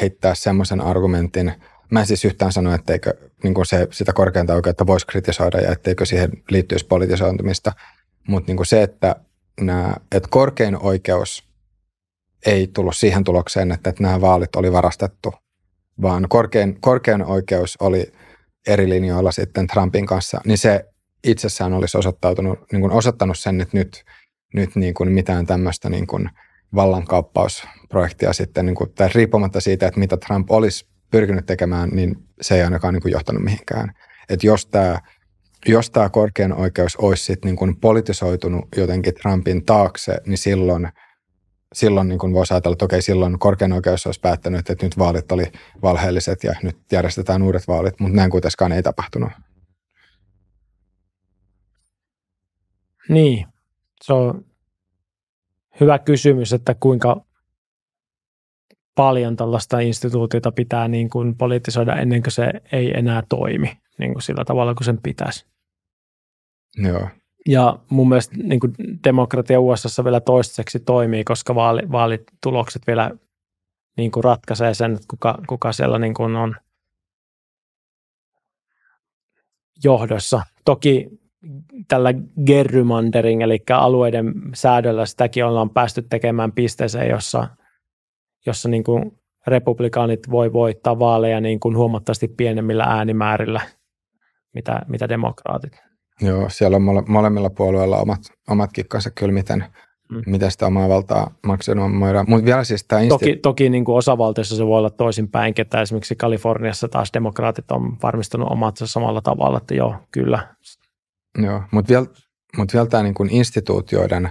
heittää semmoisen argumentin, Mä en siis yhtään sano, etteikö niin kuin se, sitä korkeinta oikeutta voisi kritisoida ja etteikö siihen liittyisi politisointumista, mutta niin se, että nämä, että korkein oikeus ei tullut siihen tulokseen, että, että nämä vaalit oli varastettu, vaan korkein, korkein oikeus oli eri linjoilla sitten Trumpin kanssa, niin se itsessään olisi osoittautunut, niin kuin osoittanut sen, että nyt, nyt niin kuin mitään tämmöistä niin kuin vallankauppausprojektia sitten, niin kuin, tai riippumatta siitä, että mitä Trump olisi pyrkinyt tekemään, niin se ei ainakaan niin kuin johtanut mihinkään. Että jos tämä jos tämä korkein oikeus olisi sit niin kuin politisoitunut jotenkin Trumpin taakse, niin silloin, silloin niin kuin voisi ajatella, että okei, silloin korkein oikeus olisi päättänyt, että nyt vaalit oli valheelliset ja nyt järjestetään uudet vaalit, mutta näin kuitenkaan ei tapahtunut. Niin, se on hyvä kysymys, että kuinka paljon tällaista instituutiota pitää niin kuin politisoida ennen kuin se ei enää toimi niin kuin sillä tavalla kuin sen pitäisi. Joo. Ja mun mielestä niin kuin demokratia USA vielä toistaiseksi toimii, koska vaali, vaalitulokset vielä niin kuin ratkaisee sen, että kuka, kuka siellä niin kuin on johdossa. Toki tällä gerrymandering, eli alueiden säädöllä sitäkin ollaan päästy tekemään pisteeseen, jossa, jossa niin kuin republikaanit voi voittaa vaaleja niin kuin huomattavasti pienemmillä äänimäärillä – mitä, mitä demokraatit. Joo, siellä on mole, molemmilla puolueilla omat, omat kikkansa kyllä, miten, mm. miten sitä omaa valtaa maksimoidaan. Mutta vielä siis tämä insti- Toki, toki niin kuin osavaltiossa se voi olla toisinpäin, että esimerkiksi Kaliforniassa taas demokraatit on varmistanut omat samalla tavalla, että joo, kyllä. Joo, mutta vielä, mut vielä tämä niin kuin instituutioiden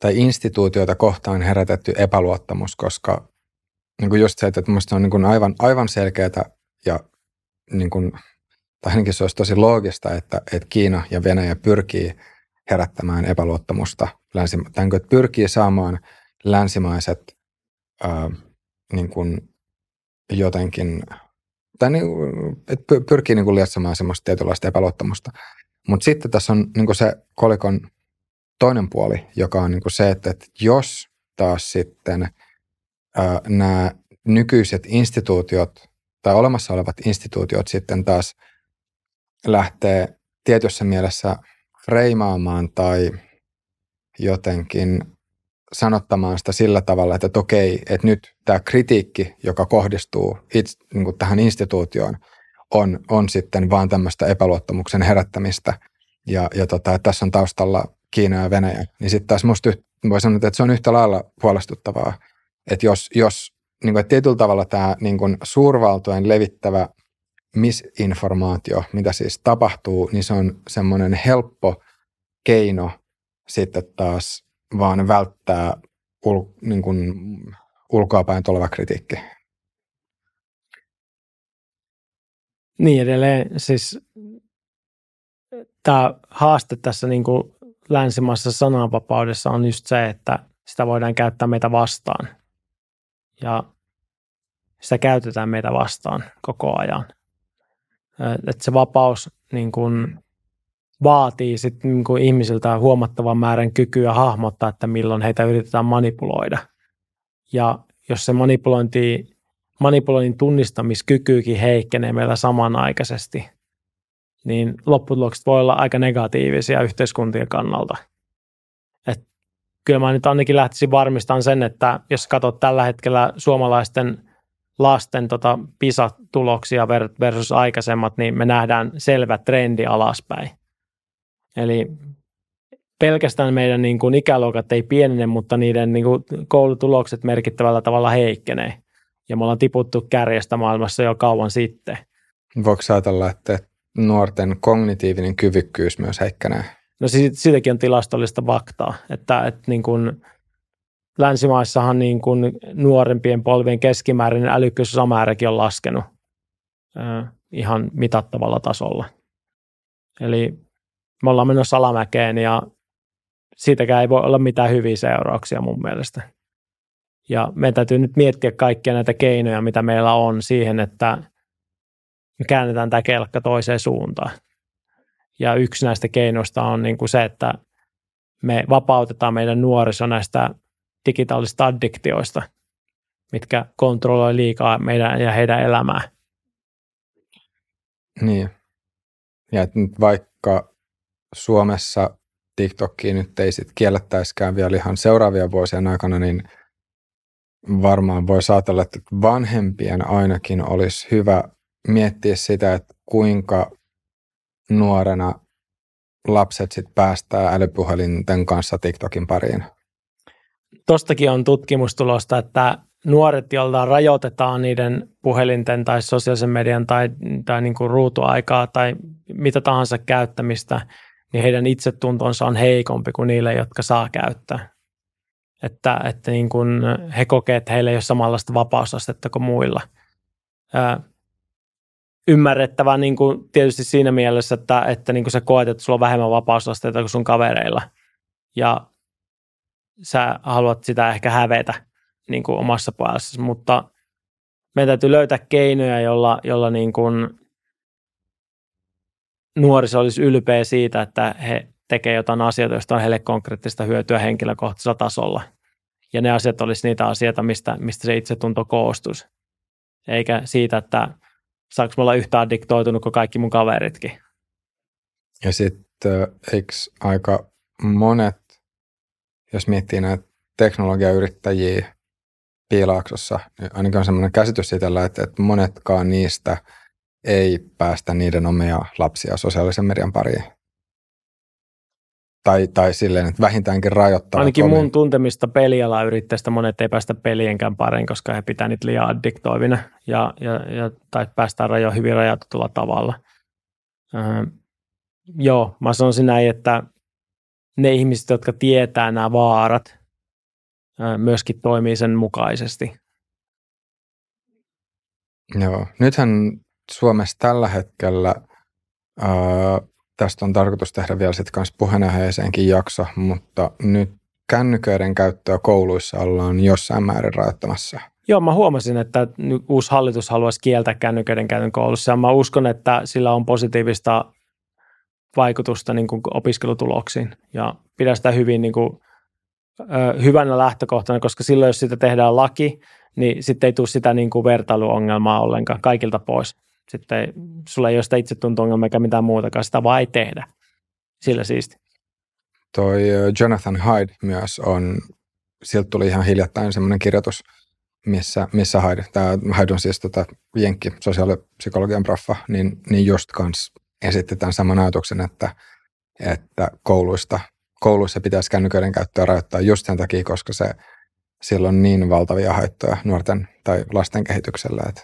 tai instituutioita kohtaan herätetty epäluottamus, koska niin kuin just se, että minusta on niin kuin aivan, aivan selkeää ja niin kuin tai ainakin se olisi tosi loogista, että, että Kiina ja Venäjä pyrkii herättämään epäluottamusta, länsi, tai että pyrkii saamaan länsimaiset ää, niin kuin jotenkin, tai niin, että pyrkii niin kuin lietsomaan semmoista tietynlaista epäluottamusta. Mutta sitten tässä on niin kuin se kolikon toinen puoli, joka on niin kuin se, että, että jos taas sitten ää, nämä nykyiset instituutiot tai olemassa olevat instituutiot sitten taas – lähtee tietyssä mielessä freimaamaan tai jotenkin sanottamaan sitä sillä tavalla, että, että okei, että nyt tämä kritiikki, joka kohdistuu itse, niin kuin tähän instituutioon, on, on sitten vaan tämmöistä epäluottamuksen herättämistä. Ja, ja tota, että tässä on taustalla Kiina ja Venäjä. Niin sitten taas musta voi sanoa, että se on yhtä lailla huolestuttavaa. Että jos, jos niin kuin, että tietyllä tavalla tämä niin kuin suurvaltojen levittävä misinformaatio, mitä siis tapahtuu, niin se on semmoinen helppo keino sitten taas vaan välttää ul, niin kuin ulkoapäin tuleva kritiikki. Niin edelleen, siis tämä haaste tässä niin kuin länsimaisessa sananvapaudessa on just se, että sitä voidaan käyttää meitä vastaan. Ja sitä käytetään meitä vastaan koko ajan että se vapaus niin kuin vaatii sit niin kuin ihmisiltä huomattavan määrän kykyä hahmottaa, että milloin heitä yritetään manipuloida. Ja jos se manipulointi, manipuloinnin tunnistamiskykyykin heikkenee meillä samanaikaisesti, niin lopputulokset voi olla aika negatiivisia yhteiskuntien kannalta. Et kyllä mä nyt ainakin lähtisin varmistamaan sen, että jos katsot tällä hetkellä suomalaisten lasten tota PISA-tuloksia versus aikaisemmat, niin me nähdään selvä trendi alaspäin. Eli pelkästään meidän niin kuin ikäluokat ei pienene, mutta niiden niin kuin koulutulokset merkittävällä tavalla heikkenee. Ja me ollaan tiputtu kärjestä maailmassa jo kauan sitten. Voiko ajatella, että nuorten kognitiivinen kyvykkyys myös heikkenee? No siitä, siitäkin on tilastollista faktaa, että, että niin kuin länsimaissahan niin kuin nuorempien polvien keskimääräinen älykkyysosamääräkin on laskenut äh, ihan mitattavalla tasolla. Eli me ollaan menossa alamäkeen ja siitäkään ei voi olla mitään hyviä seurauksia mun mielestä. Ja meidän täytyy nyt miettiä kaikkia näitä keinoja, mitä meillä on siihen, että me käännetään tämä kelkka toiseen suuntaan. Ja yksi näistä keinoista on niin kuin se, että me vapautetaan meidän nuoriso näistä digitaalisista addiktioista, mitkä kontrolloi liikaa meidän ja heidän elämää. Niin. Ja nyt vaikka Suomessa TikTokia nyt ei sit kiellettäisikään vielä ihan seuraavien vuosien aikana, niin varmaan voi ajatella, että vanhempien ainakin olisi hyvä miettiä sitä, että kuinka nuorena lapset sit päästää älypuhelinten kanssa TikTokin pariin. Tostakin on tutkimustulosta, että nuoret, joilta rajoitetaan niiden puhelinten tai sosiaalisen median tai, tai niin kuin ruutuaikaa tai mitä tahansa käyttämistä, niin heidän itsetuntonsa on heikompi kuin niille, jotka saa käyttää. Että, että niin kuin he kokevat, että heillä ei ole samanlaista vapausastetta kuin muilla. Ää, ymmärrettävää niin kuin tietysti siinä mielessä, että, että niin kuin sä koet, että sulla on vähemmän vapausasteita kuin sun kavereilla. Ja sä haluat sitä ehkä hävetä niin kuin omassa päässä, mutta meidän täytyy löytää keinoja, jolla, jolla niin kuin nuoriso olisi ylpeä siitä, että he tekee jotain asioita, joista on heille konkreettista hyötyä henkilökohtaisella tasolla. Ja ne asiat olisi niitä asioita, mistä, mistä se itsetunto koostuisi. Eikä siitä, että saanko olla yhtä addiktoitunut kuin kaikki mun kaveritkin. Ja sitten eikö aika monet, jos miettii näitä teknologiayrittäjiä Piilaaksossa, niin ainakin on sellainen käsitys siitä, että, että monetkaan niistä – ei päästä niiden omia lapsia sosiaalisen median pariin. Tai, tai silleen, että vähintäänkin rajoittaa. Ainakin mun tuntemista pelialayrittäjistä monet ei päästä pelienkään pariin, koska he pitää niitä liian addiktoivina ja, ja, ja, tai päästään rajo hyvin rajoitetulla tavalla. Öö, joo, mä sanoisin näin, että ne ihmiset, jotka tietää nämä vaarat, myöskin toimii sen mukaisesti. Joo, nythän Suomessa tällä hetkellä ää, tästä on tarkoitus tehdä vielä sitten kanssa puheenaiheeseenkin jakso, mutta nyt kännyköiden käyttöä kouluissa ollaan jossain määrin rajoittamassa. Joo, mä huomasin, että uusi hallitus haluaisi kieltää kännyköiden käytön koulussa ja mä uskon, että sillä on positiivista vaikutusta niin kuin opiskelutuloksiin ja pidän sitä hyvin niin kuin, ö, hyvänä lähtökohtana, koska silloin jos sitä tehdään laki, niin sitten ei tule sitä niin kuin vertailuongelmaa ollenkaan kaikilta pois sitten sulla ei ole sitä itsetunto-ongelmaa eikä mitään muutakaan, sitä vaan ei tehdä. Sillä siisti. Toi Jonathan Hyde myös on, sieltä tuli ihan hiljattain semmoinen kirjoitus, missä, missä Hyde, tämä Hyde on siis tota jenkki sosiaalipsykologian proffa, niin, niin just kans esitti tämän saman ajatuksen, että, että kouluista, kouluissa pitäisi kännyköiden käyttöä rajoittaa just sen takia, koska se, sillä on niin valtavia haittoja nuorten tai lasten kehityksellä, että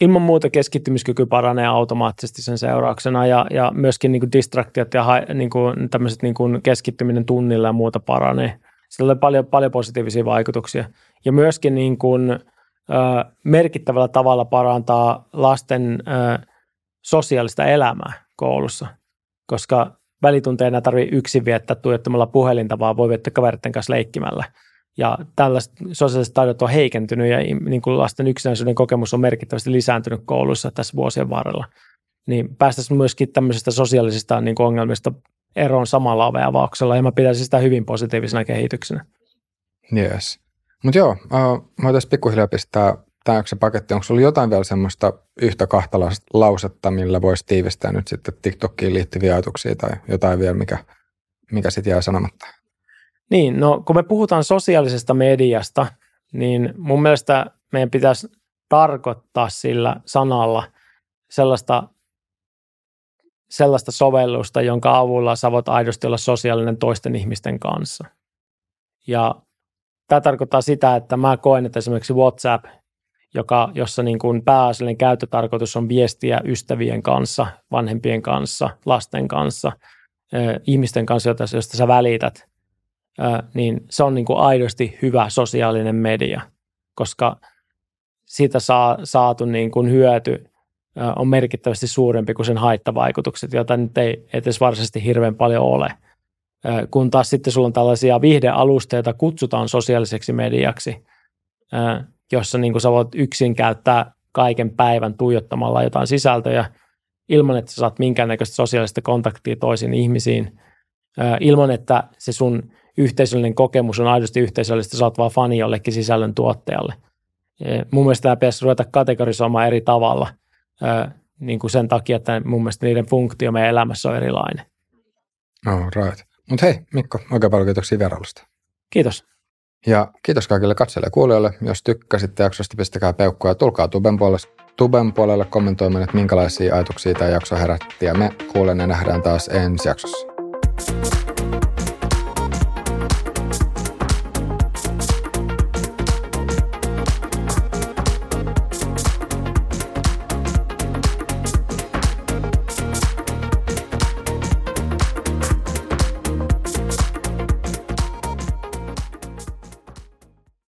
ilman muuta keskittymiskyky paranee automaattisesti sen seurauksena ja, ja myöskin niin kuin distraktiot ja niin kuin, tämmöiset niin kuin keskittyminen tunnilla ja muuta paranee. Sillä on paljon, paljon positiivisia vaikutuksia. Ja myöskin niin kuin, merkittävällä tavalla parantaa lasten ö, sosiaalista elämää koulussa, koska välitunteena tarvitse yksin viettää tuijottamalla puhelinta, vaan voi viettää kaveritten kanssa leikkimällä – ja tällaiset sosiaaliset taidot on heikentynyt ja niin kuin lasten yksinäisyyden kokemus on merkittävästi lisääntynyt kouluissa tässä vuosien varrella. Niin päästäisiin myöskin tämmöisistä sosiaalisista niin kuin ongelmista eroon samalla aveavauksella ja mä pitäisin sitä hyvin positiivisena kehityksenä. Yes. Mutta joo, uh, mä voitaisiin pikkuhiljaa pistää tämä paketti. Onko sulla jotain vielä semmoista yhtä kahta lausetta, millä voisi tiivistää nyt sitten TikTokiin liittyviä ajatuksia tai jotain vielä, mikä, mikä sitten jää sanomatta? Niin, no kun me puhutaan sosiaalisesta mediasta, niin mun mielestä meidän pitäisi tarkoittaa sillä sanalla sellaista, sellaista sovellusta, jonka avulla sä voit aidosti olla sosiaalinen toisten ihmisten kanssa. Ja tämä tarkoittaa sitä, että mä koen, että esimerkiksi WhatsApp, joka, jossa niin kuin pääasiallinen käyttötarkoitus on viestiä ystävien kanssa, vanhempien kanssa, lasten kanssa, ihmisten kanssa, joista sä välität, niin se on niin kuin aidosti hyvä sosiaalinen media, koska siitä saa, saatu niin kuin hyöty on merkittävästi suurempi kuin sen haittavaikutukset, joita nyt ei edes varsinaisesti hirveän paljon ole. Kun taas sitten sulla on tällaisia viihdealusteita, joita kutsutaan sosiaaliseksi mediaksi, jossa niin kuin sä voit yksin käyttää kaiken päivän tuijottamalla jotain sisältöjä ilman, että sä saat minkäännäköistä sosiaalista kontaktia toisiin ihmisiin, ilman, että se sun yhteisöllinen kokemus on aidosti yhteisöllistä, sä oot vaan fani jollekin sisällön tuottajalle. Mun mielestä tämä pitäisi ruveta kategorisoimaan eri tavalla niin kuin sen takia, että mun mielestä niiden funktio meidän elämässä on erilainen. Oh, right. Mutta hei Mikko, oikein paljon kiitoksia vierailusta. Kiitos. Ja kiitos kaikille katsojille ja kuulijoille. Jos tykkäsitte jaksosta, pistäkää peukkua ja tulkaa Tuben puolelle, Tuben puolelle kommentoimaan, että minkälaisia ajatuksia tämä jakso herätti. Ja me kuulen ja nähdään taas ensi jaksossa.